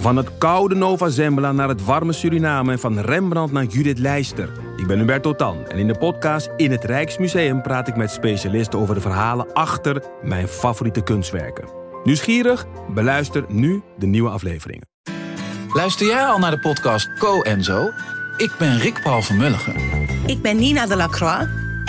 Van het koude Nova Zembla naar het warme Suriname en van Rembrandt naar Judith Leister. Ik ben Hubert Totan en in de podcast In het Rijksmuseum praat ik met specialisten over de verhalen achter mijn favoriete kunstwerken. Nieuwsgierig? Beluister nu de nieuwe afleveringen. Luister jij al naar de podcast Co en Zo? Ik ben Rick Paul van Mulligen. Ik ben Nina de Lacroix.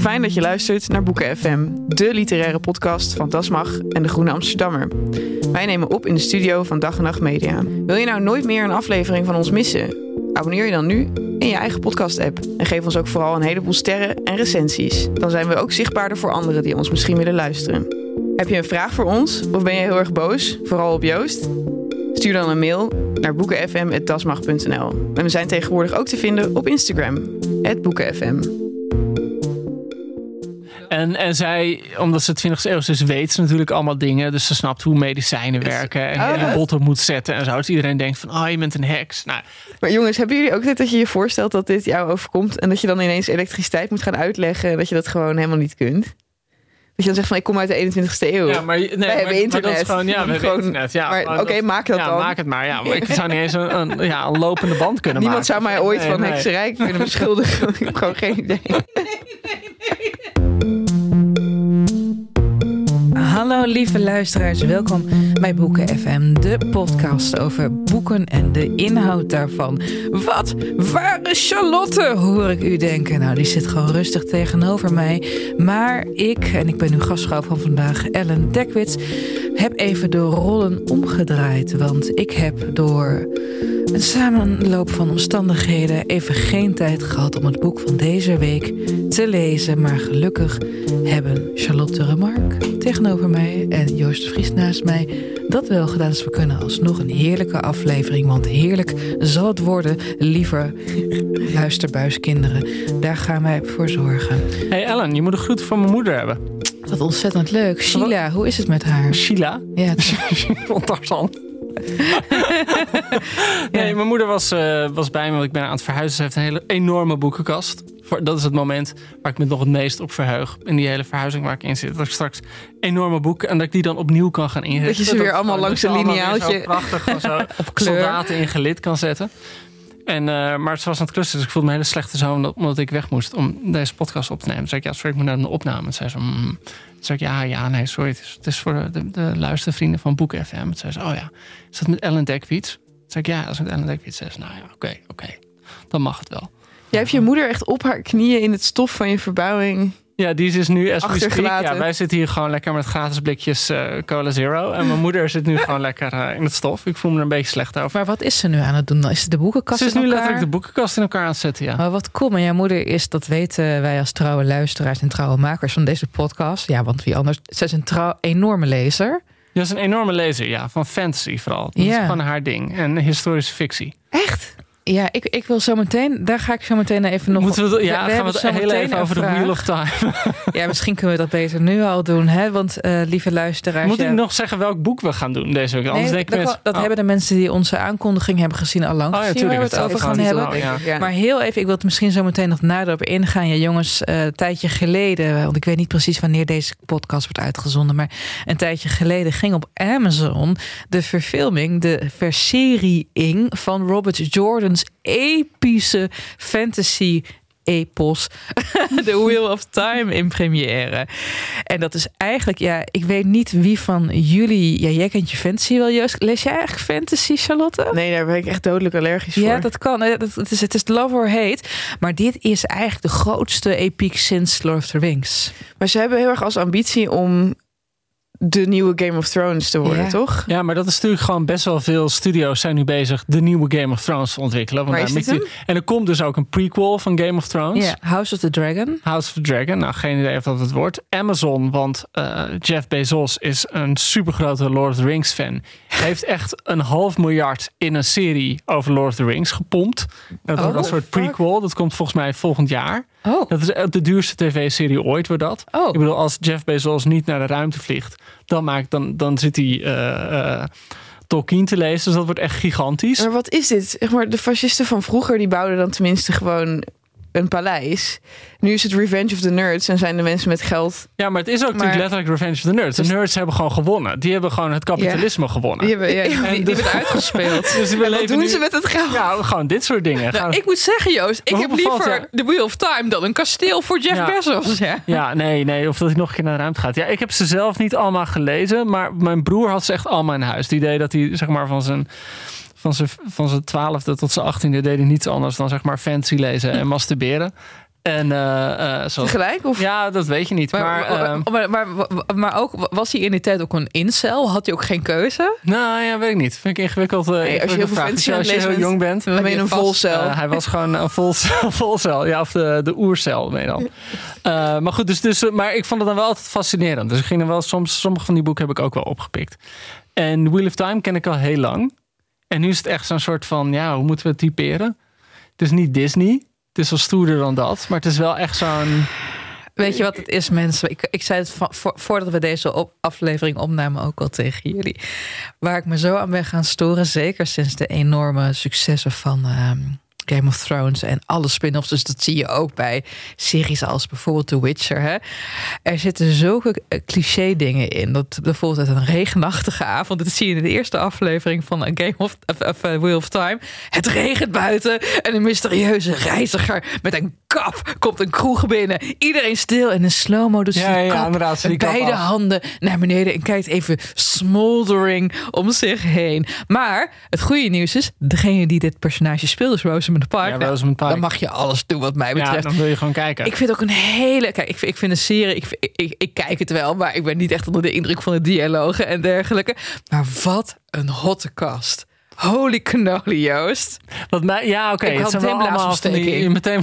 fijn dat je luistert naar Boeken FM, de literaire podcast van Dasmag en de Groene Amsterdammer. Wij nemen op in de studio van Dag en Nacht Media. Wil je nou nooit meer een aflevering van ons missen? Abonneer je dan nu in je eigen podcast-app en geef ons ook vooral een heleboel sterren en recensies. Dan zijn we ook zichtbaarder voor anderen die ons misschien willen luisteren. Heb je een vraag voor ons of ben je heel erg boos, vooral op Joost? Stuur dan een mail naar boekenfm.dasmag.nl. En we zijn tegenwoordig ook te vinden op Instagram, boekenfm. En, en zij, omdat ze 20e eeuw is, weet ze natuurlijk allemaal dingen. Dus ze snapt hoe medicijnen werken en Oh, hoe je ja. een botten moet zetten en zo. Dus iedereen denkt van, oh, je bent een heks. Nou, Maar jongens, hebben jullie ook dit dat je je voorstelt dat dit jou overkomt en dat je dan ineens elektriciteit moet gaan uitleggen en dat je dat gewoon helemaal niet kunt? Dat je dan zegt van ik kom uit de 21ste eeuw. ja, maar, nee, maar, hebben maar internet. dat is gewoon, ja, we hebben Gewoon- internet. Ja, maar gewoon oké, dat- maak dat ja, dan. maak het maar. Ja, maar ik zou niet eens een, een, ja, een lopende band kunnen Niemand zou maken. mij ooit Nee, van nee. hekserij kunnen beschuldigen. ik heb gewoon geen idee. Hallo lieve luisteraars, welkom bij Boeken FM, de podcast over boeken en de inhoud daarvan. Wat? Waar is Charlotte? Hoor ik u denken. Nou, die zit gewoon rustig tegenover mij. Maar ik, en ik ben uw gastvrouw van vandaag, Ellen Dekwits, heb even de rollen omgedraaid. Want ik heb door een samenloop van omstandigheden even geen tijd gehad om het boek van deze week te lezen. Maar gelukkig hebben Charlotte Remark tegenover mij en Joost de Vries naast mij dat wel gedaan. Dus we kunnen alsnog een heerlijke aflevering. Want heerlijk zal het worden, lieve luisterbuiskinderen. Daar gaan wij voor zorgen. Hey Ellen, je moet een groet van mijn moeder hebben. Wat ontzettend leuk. Sheila, hoe is het met haar? Sheila. Ja, Van Tarzan. nee, mijn moeder was, eh, was bij me, want ik ben aan het verhuizen. Ze heeft een hele enorme boekenkast. Dat is het moment waar ik me nog het meest op verheug. In die hele verhuizing waar ik in zit. Dat ik straks enorme boeken en dat ik die dan opnieuw kan gaan inrichten. Dat je ze weer het allemaal gewoon- langs een lineaaltje- prachtig zo Op kleur. soldaten in gelid kan zetten. En, eh, maar ze was aan het klussen, dus ik voelde me een hele slechte zoon omdat, omdat ik weg moest om deze podcast op te nemen. Toen zei ik, ja, sorry, ik moet naar een opname. En zei ze, mm. Toen zei ik, ja, ja, nee, sorry, het is, voor de, de, de luistervrienden van Boek FM. Toen zei ze, oh ja, is dat met Ellen Dekwits? Toen zei ik, ja, dat is met Ellen Dekwits. Zei ze, nou ja, oké, oké, dan mag het wel. Jij hebt je moeder echt op haar knieën in het stof van je verbouwing. Ja, die is dus nu as we speak. Achtergelaten. Ja, wij zitten hier gewoon lekker met gratis blikjes eh, Cola Zero. En mijn moeder zit nu gewoon lekker eh, in het stof. Ik voel me er een beetje slecht over. maar wat is ze nu aan het doen? Is ze de boekenkast Ze is nu elkaar? letterlijk de boekenkast in elkaar aan het zetten, ja. Maar wat cool, maar jouw moeder is, dat weten wij als trouwe luisteraars en trouwe makers van deze podcast. Ja, want wie anders? Ze is een trouw, enorme lezer. Je is een enorme lezer, ja, van fantasy vooral. Dat is Ja. gewoon haar ding. En historische fictie. Echt? Ja, ik, ik wil zo meteen, daar ga ik zo meteen even nog. Moeten we, het- ja, we gaan we het zo heel even over de. Wheel of Time. Ja, misschien kunnen we dat beter nu al doen, hè? Want eh, lieve luisteraars. Moet ja, ik nog zeggen welk boek we gaan doen deze week? Anders Nee, denken dat, mensen... dat oh. hebben de mensen die onze aankondiging hebben gezien al lang Oh ja, tuurlijk, waar we het het over gaan hebben. ja. Maar heel even, ik wil het misschien zo meteen nog nader op ingaan. Ja, jongens, eh, een tijdje geleden, want ik weet niet precies wanneer deze podcast wordt uitgezonden, maar een tijdje geleden ging op Amazon de verfilming, de versiering van Robert Epische fantasy epos The Wheel of Time in première. En dat is eigenlijk, ja, ik weet niet wie van jullie, ja, jij kent je fantasy wel, Joost. Lees jij eigenlijk fantasy, Charlotte? Nee, daar ben ik echt dodelijk allergisch voor. Ja, dat kan. het, is, het is love or hate. Maar dit is eigenlijk de grootste epiek sinds Lord of the Rings. Maar ze hebben heel erg als ambitie om de nieuwe Game of Thrones te worden, Ja. toch? Ja, maar dat is natuurlijk gewoon best wel veel studio's zijn nu bezig de nieuwe Game of Thrones te ontwikkelen. Want daar En er komt dus ook een prequel van Game of Thrones. Ja, House of the Dragon. House of the Dragon. Nou, geen idee of dat het wordt. Amazon, want eh, Jeff Bezos is een supergrote Lord of the Rings fan. Heeft echt een half miljard in een serie over Lord of the Rings gepompt. Dat Oh, wordt een soort prequel. Dat komt volgens mij volgend jaar. Oh, Dat is echt de duurste tv-serie ooit, wordt dat. oh. Ik bedoel, als Jeff Bezos niet naar de ruimte vliegt, dan, maakt, dan, dan zit hij eh, eh, Tolkien te lezen. Dus dat wordt echt gigantisch. Maar wat is dit? Zeg maar, de fascisten van vroeger die bouwden dan tenminste gewoon een paleis. Nu is het Revenge of the Nerds en zijn de mensen met geld. Ja, maar het is ook natuurlijk letterlijk Revenge of the Nerds. De Dus- nerds hebben gewoon gewonnen. Die hebben gewoon het kapitalisme gewonnen. Die hebben, ja, die, En die dus- hebben uitgespeeld. Dus we Wat leven doen nu- ze met het geld? Ja, gewoon dit soort dingen. Nou, ik moet zeggen, Joost, ik heb liever The Wheel of Time dan een kasteel voor Jeff. Bezos. Ja. Ja, nee, nee. Of dat hij nog een keer naar de ruimte gaat. Ja, ik heb ze zelf niet allemaal gelezen. Maar mijn broer had ze echt allemaal in huis. Die idee dat hij zeg maar van zijn... Van zijn, van zijn twaalfde tot zijn achttiende deed hij niets anders dan zeg maar fancy lezen en masturberen. En eh, eh, zoals, Tegelijk? Of? ja, dat weet je niet. Maar, Maar, ehm, maar, maar, ook, was hij in die tijd ook een incel? Had hij ook geen keuze? nou ja, weet ik niet. Vind ik ingewikkeld. eh, als je heel veel vraag. fancy Dus als je heel jong bent, Dan ben je een volcel. Hij was gewoon een vol, volcel. Ja, of de, de oercel, ben je dan. Maar goed, dus, dus, maar ik vond het dan wel altijd fascinerend. Dus ik ging er wel soms, sommige van die boeken heb ik ook wel opgepikt. En Wheel of Time ken ik al heel lang. En nu is het echt zo'n soort van, ja, hoe moeten we het typeren? Het is niet Disney. Het is wel stoerder dan dat. Maar het is wel echt zo'n... Weet je wat het is, mensen? Ik, ik zei het voordat we deze aflevering opnamen ook al tegen jullie. Waar ik me zo aan ben gaan storen, zeker sinds de enorme successen van ehm, Game of Thrones en alle spin-offs. Dus dat zie je ook bij series als bijvoorbeeld The Witcher. Hè? Er zitten zulke eh, cliché dingen in. Dat bijvoorbeeld uit een regenachtige avond. Dat zie je in de eerste aflevering van Game of, of, of, eh, Wheel of Time. Het regent buiten en een mysterieuze reiziger met een kap komt een kroeg binnen. Iedereen stil en in slow-mo ze Ja, ja, kap inderdaad, die beide handen naar beneden en kijkt even smoldering om zich heen. Maar het goede nieuws is, degene die dit personage speelt is Rosamund Pike. Ja, Rosamund. Dan mag je alles doen wat mij Ja, betreft. dan wil je gewoon kijken. Ik vind ook een hele. Kijk, ik vind, ik vind een serie. Ik, ik, ik, ik kijk het wel, maar ik ben niet echt onder de indruk van de dialogen en dergelijke. Maar wat een hotte cast. Holy cannoli, Joost. Wat mij, ja, oké. Ik het had zijn wel meteen blaasontsteking. meteen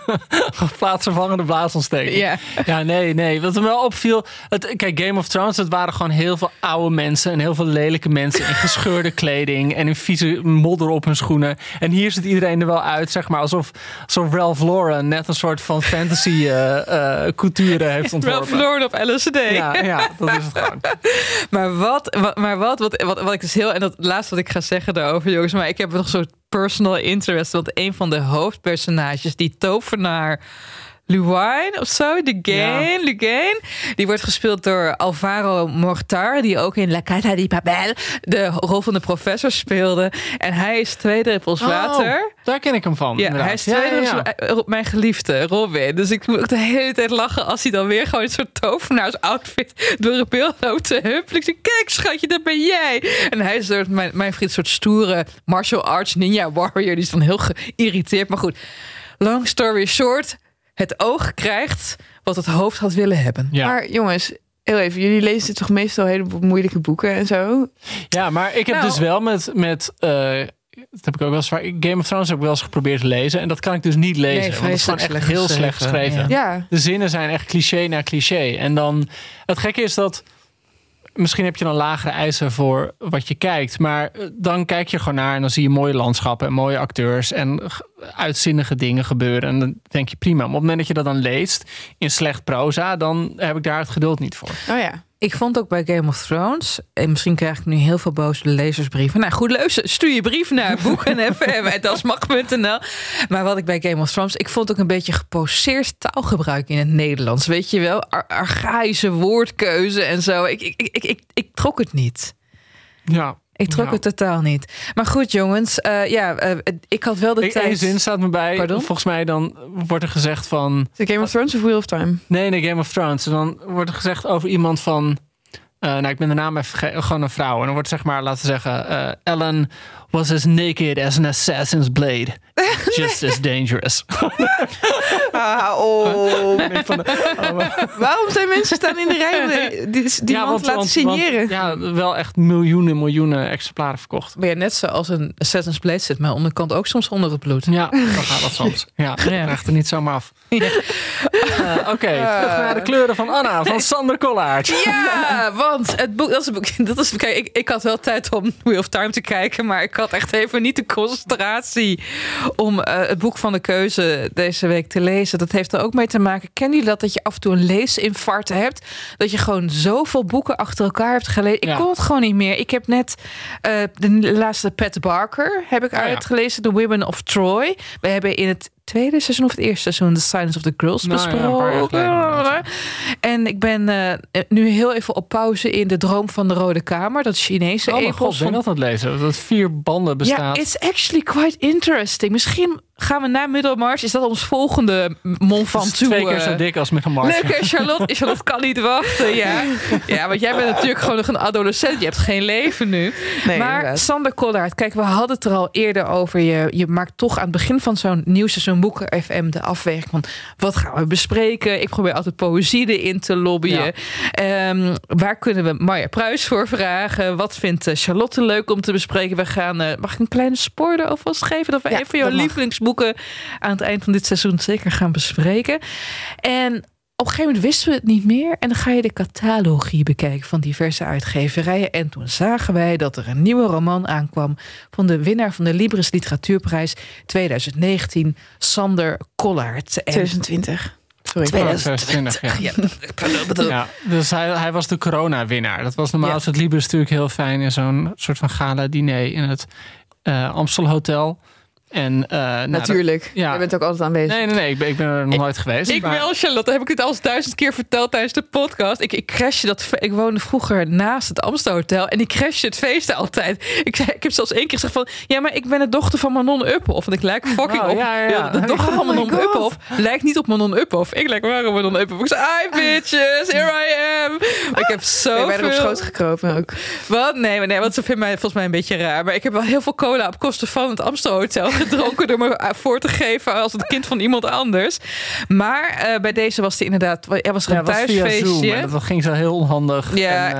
plaatsvervangende blaasontsteking. Ja. Ja, nee, nee. Wat me wel opviel. Het, kijk, Game of Thrones, het waren gewoon heel veel oude mensen. En heel veel lelijke mensen in gescheurde kleding. En in vieze modder op hun schoenen. En hier ziet iedereen er wel uit, zeg maar. Alsof, alsof Ralph Lauren net een soort van fantasy eh couture heeft ontworpen. Ralph Lauren op LSD. Ja, ja, dat is het gewoon. Maar wat, wat, maar wat, wat, wat, wat ik dus heel. En dat laatste wat ik ga zeggen daarover, jongens. Maar ik heb nog zo'n personal interest. Want een van de hoofdpersonages, die tovenaar. Luwine of zo, de Gain, Lugain. Die wordt gespeeld door Alvaro Mortar, die ook in La Casa di Papel de rol van de professor speelde. En hij is twee druppels water. Oh, daar ken ik hem van. Ja, hij is twee ja, ja, ja. druppels mijn geliefde Robin. Dus ik moet ook de hele tijd lachen als hij dan weer gewoon een soort tovenaars-outfit door het beeld loopt te huppelen. Ik zeg, kijk schatje, dat ben jij. En hij is mijn, mijn vriend een soort stoere martial arts ninja warrior. Die is dan heel geïrriteerd. Maar goed, long story short, het oog krijgt wat het hoofd had willen hebben. Ja. Maar jongens, heel even. Jullie lezen toch meestal hele moeilijke boeken en zo? Ja, maar ik heb Nou. dus wel met. met eh, dat heb ik ook wel eens vaak. Game of Thrones heb ik wel eens geprobeerd te lezen. En dat kan ik dus niet lezen. Nee, want het is gewoon echt heel slecht slecht geschreven. geschreven, Ja. De zinnen zijn echt cliché na cliché. En dan. Het gekke is dat. Misschien heb je dan lagere eisen voor wat je kijkt. Maar eh, dan kijk je gewoon naar en dan zie je mooie landschappen en mooie acteurs en uitzinnige dingen gebeuren. En dan denk je prima. Maar op het moment dat je dat dan leest in slecht proza, dan heb ik daar het geduld niet voor. Oh ja. Ik vond ook bij Game of Thrones, en misschien krijg ik nu heel veel boze lezersbrieven. Nou goed, luister, stuur je brief naar boeken.fm.nl. Maar wat ik bij Game of Thrones, ik vond ook een beetje geposeerd taalgebruik in het Nederlands. Weet je wel, Ar archaïsche woordkeuze en zo. Ik, ik, ik, ik, ik trok het niet. Ja. Ik trok Ja. het totaal niet. Maar goed, jongens, eh, ja, eh, ik had wel de Eén tijd. zin staat me bij. Pardon? Volgens mij dan wordt er gezegd van... Is het Game of Thrones of Wheel of Time? Nee, nee, Game of Thrones. En dan wordt er gezegd over iemand van... eh, nou, ik ben de naam even gewoon een vrouw. En dan wordt zeg maar, laten we zeggen, eh, Ellen was as naked as an assassin's blade. Just as dangerous. Ah, oh. Van de- Waarom zijn mensen staan in de rij die, die man te laten signeren? want- ja, wel echt miljoenen, miljoenen exemplaren verkocht. Ben je net zoals een Assassin's Blade zit mijn onderkant ook soms onder het bloed. Ja, dan gaat dat soms. Ja, dat krijgt er niet zomaar af. Eh, Oké, terug naar de kleuren van Anna, van Sander Kollaert. Ja, want het boek, dat is, boek, dat is kijk, ik, ik had wel tijd om Wheel of Time te kijken, maar ik had echt even niet de concentratie om eh, het boek van de keuze deze week te lezen. Dat heeft er ook mee te maken. Kennen jullie dat dat je af en toe een leesinfarct hebt? Dat je gewoon zoveel boeken achter elkaar hebt gelezen. Ik Ja. kon het gewoon niet meer. Ik heb net eh, de laatste Pat Barker heb ik ja. uitgelezen, The Women of Troy. We hebben in het tweede seizoen of het eerste seizoen The Silence of the Girls Nou ja, besproken. inderdaad, En ik ben eh, nu heel even op pauze in De Droom van de Rode Kamer. Dat Chinese Oh epos. god, ben dat aan het lezen? Dat vier banden ja, bestaat. it's actually quite interesting. Misschien gaan we na Middelmars. Is dat ons volgende Mont Ventoux? twee keer zo dik als met een mars. Leuk hè, Charlotte? Charlotte kan niet wachten, ja. Ja, want jij bent natuurlijk gewoon nog een adolescent. Je hebt geen leven nu. Nee, maar inderdaad. Sander Kollaert, kijk, we hadden het er al eerder over. Je, je maakt toch aan het begin van zo'n nieuw seizoen Boeken FM de afweging van... wat gaan we bespreken? Ik probeer altijd poëzie erin te lobbyen. Ehm, waar kunnen we Marja Pruis voor vragen? Wat vindt eh, Charlotte leuk om te bespreken? We gaan, eh, mag ik een kleine spoiler alvast geven? Dat we Ja, een van jouw dat lievelingsboeken... aan het eind van dit seizoen zeker gaan bespreken. En op een gegeven moment wisten we het niet meer. En dan ga je de catalogie bekijken van diverse uitgeverijen. En toen zagen wij dat er een nieuwe roman aankwam van de winnaar van de Libris Literatuurprijs 2019, Sander Kollaert. En 2020. Sorry. 2020, ja. Dus hij, hij was de corona-winnaar. Dat was normaal Ja. als het Libris natuurlijk heel fijn in zo'n soort van gala-diner in het eh Amstel Hotel. En, eh, nou, Natuurlijk. Ja. Je bent ook altijd aanwezig. nee, nee, nee, ik ben, ik ben er nog nooit geweest. Ik maar- wel, Charlotte. Heb ik het al eens duizend keer verteld tijdens de podcast. Ik, ik crashte dat. Ik woonde vroeger naast het Amstel Hotel. En ik crashte het feest altijd. Ik, zei, ik heb zelfs één keer gezegd van... Ja, maar ik ben de dochter van Manon Uphoff. En ik lijk fucking Oh, op. ja, ja. De dochter van Oh Manon. Uphoff lijkt niet op Manon Uphoff. Ik lijk op Manon Uphoff. Ik zei, hi bitches, here I am. Maar ik heb zo Ik ben er op schoot gekropen ook. Wat? Nee, maar nee, want ze vindt mij volgens mij een beetje raar. Maar ik heb wel heel veel cola op kosten van het Amstel Hotel gedronken door me eh, voor te geven als het kind van iemand anders. Maar eh, bij deze was het inderdaad, er was er een Zoom. thuisfeestje. Dat ging zo heel onhandig. Ja. En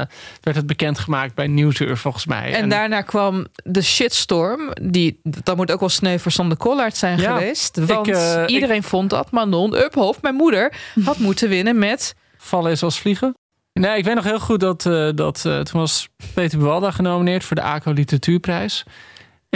eh, werd het bekendgemaakt bij Nieuwsuur volgens mij. En daarna kwam de shitstorm. Die, dat moet ook wel sneu voor Sander Kollaert zijn Ja, geweest. Want eh, iedereen vond dat Manon Uphoff, mijn moeder, had moeten winnen met... vallen is als vliegen. Nee, ik weet nog heel goed dat, dat eh, toen was Peter Buwalda genomineerd voor de ACO Literatuurprijs.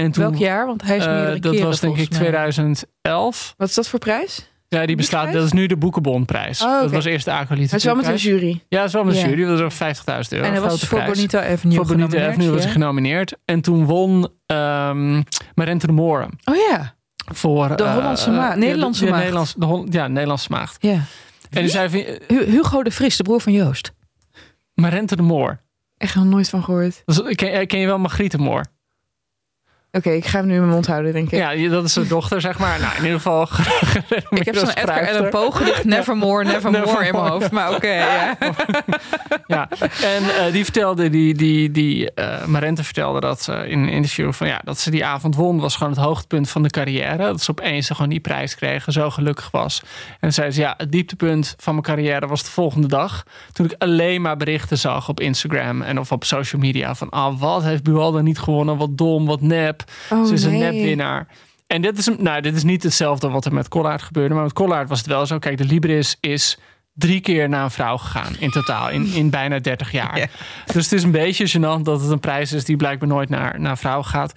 En toen, Welk jaar? Want hij is eh, meerdere dat keren was denk ik volgens mij. 2011. Wat is dat voor prijs? Ja, die bestaat. Dat is nu de Boekenbonprijs. Oh. Dat was eerst de ACO Hij is wel met een jury. Ja, dat is wel met een jury. Dat was ook 50.000 euro. En hij was voor. Bonita Avenue Voor Avenue was hij genomineerd. En toen won ehm Marente de Moor Oh ja, voor... De eh, Hollandse de- Nederlandse ja, maagd. Nederlands, de Hol- ja, Nederlandse maagd. ja. En Hu- Hugo de Vries, de broer van Joost. Marente de Moor. Echt nog nooit van gehoord. Dat Ken, ken je wel Margriet de Moor? Oké, ik ga hem nu in mijn mond houden, denk ik. Ja, die- dat is zijn dochter, zeg maar. Nou, in ieder geval. Ik heb zo'n Edgar Allan Poe gedicht, Nevermore, Nevermore in mijn hoofd. Maar oké, ja. Ja, en eh, die vertelde, die, die, die eh, Marente vertelde dat ze in een interview van ja, dat ze die avond won, was gewoon het hoogtepunt van de carrière. Dat ze opeens gewoon die prijs kregen, zo gelukkig was. En zei ze ja, het dieptepunt van mijn carrière was de volgende dag. Toen ik alleen maar berichten zag op Instagram en of op social media van ah, wat heeft Bualda niet gewonnen, wat dom, wat nep. Oh, ze is een nee. nepwinnaar. En dit is, nou, dit is niet hetzelfde wat er met Collard gebeurde. Maar met Collard was het wel zo. Kijk, de Libris is drie keer naar een vrouw gegaan in totaal. In, in bijna 30 jaar. Ja. Dus het is een beetje gênant dat het een prijs is die blijkbaar nooit naar, naar vrouwen gaat.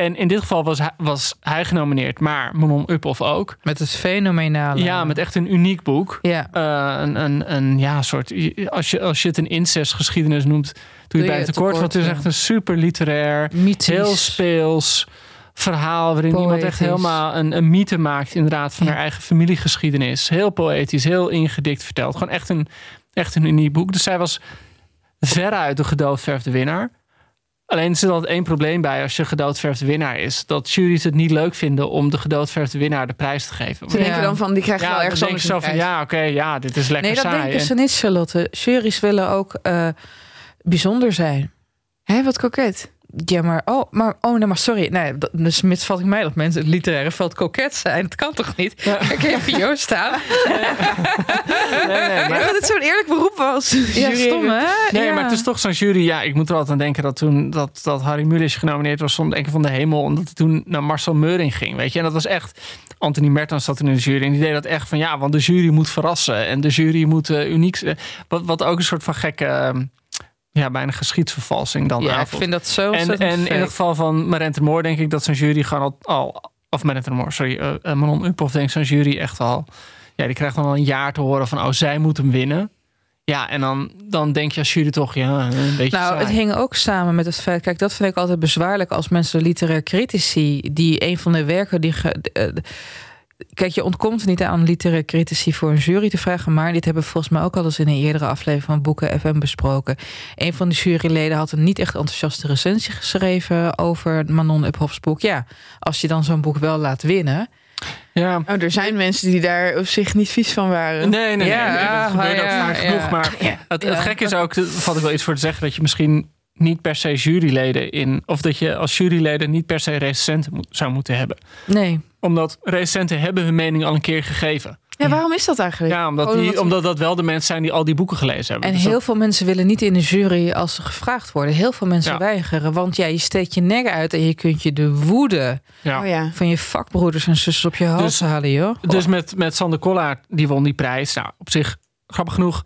En in dit geval was hij, was hij genomineerd, maar Manon Uphoff ook. Met het fenomenale... Ja, met echt een uniek boek. Ja, Eh, een, een, een ja, soort. Als je, als je het een incestgeschiedenis noemt, doe je bij je het tekort. Want het is echt een super literair, mythisch. heel speels verhaal. waarin iemand echt helemaal een, een mythe maakt, inderdaad, van Ja. haar eigen familiegeschiedenis. Heel poëtisch, heel ingedikt verteld. Gewoon echt een, echt een uniek boek. Dus zij was veruit de gedoodverfde winnaar. Alleen er zit altijd één probleem bij als je gedoodverfde winnaar is. Dat juries het niet leuk vinden om de gedoodverfde winnaar de prijs te geven. Ze Ja. denken dan van, die krijgt ja, wel ergens anders zo van, prijs. ja, oké, ja, dit is lekker Nee, dat saai. denken En- ze niet, Charlotte. Juries willen ook eh, bijzonder zijn. Hé, wat koket. Ja, maar oh, maar, oh nee, maar sorry. Nee, dat, dus misvat ik mij dat mensen het literaire veld koket zijn. Dat kan toch niet? Ik heb Jo staan. Nee, nee, maar- dat het zo'n eerlijk beroep was. Ja, Jury. stom hè? Nee, Ja. maar het is toch zo'n jury. Ja, ik moet er altijd aan denken dat toen dat, dat Harry Mulisch genomineerd was zonder enkel van de hemel. Omdat hij toen naar Marcel Meuring ging. Weet je, en dat was echt. Anthony Mertens zat in de jury. En die deed dat echt van ja, want de jury moet verrassen. En de jury moet eh, uniek zijn. Wat, wat ook een soort van gekke. Ja, bijna geschiedsvervalsing dan Ja, ik vind dat zo En, en in het geval van Marente Moor denk ik dat zo'n jury gewoon al. al of Marente Moor, sorry. eh, Manon Uphoff denkt zo'n jury echt al. Ja, die krijgt dan al een jaar te horen van. Oh, zij moet hem winnen. Ja, en dan, dan denk je als jury toch, ja, een beetje Nou, saai. het hing ook samen met het feit. Kijk, dat vind ik altijd bezwaarlijk als mensen literair critici. die een van de werken die. Ge, eh, kijk, je ontkomt niet aan literair critici voor een jury te vragen. Maar dit hebben we volgens mij ook al eens in een eerdere aflevering van Boeken FM besproken. Een van de juryleden had een niet echt enthousiaste recensie geschreven over Manon Uphoffs boek. Ja, als je dan zo'n boek wel laat winnen. Ja. Oh, er zijn mensen die daar op zich niet vies van waren. Nee, nee, nee. Ja, nee, dat gebeurt ook ja, vaak ja. genoeg. Maar het, het gekke is ook, daar valt ik wel iets voor te zeggen, dat je misschien niet per se juryleden in, of dat je als juryleden niet per se recensenten moet, zou moeten hebben. Nee. Omdat recensenten hebben hun mening al een keer gegeven. Ja, waarom is dat eigenlijk? Ja, omdat, Oh, die, omdat- omdat dat wel de mensen zijn die al die boeken gelezen hebben. En Dus heel dat- veel mensen willen niet in de jury als ze gevraagd worden. Heel veel mensen Ja. weigeren. Want ja, je steekt je nek uit en je kunt je de woede ja. Oh ja. van je vakbroeders en zussen op je hals Dus- halen, joh. Dus met, met Sander Kollaert, die won die prijs. Nou, op zich, grappig genoeg.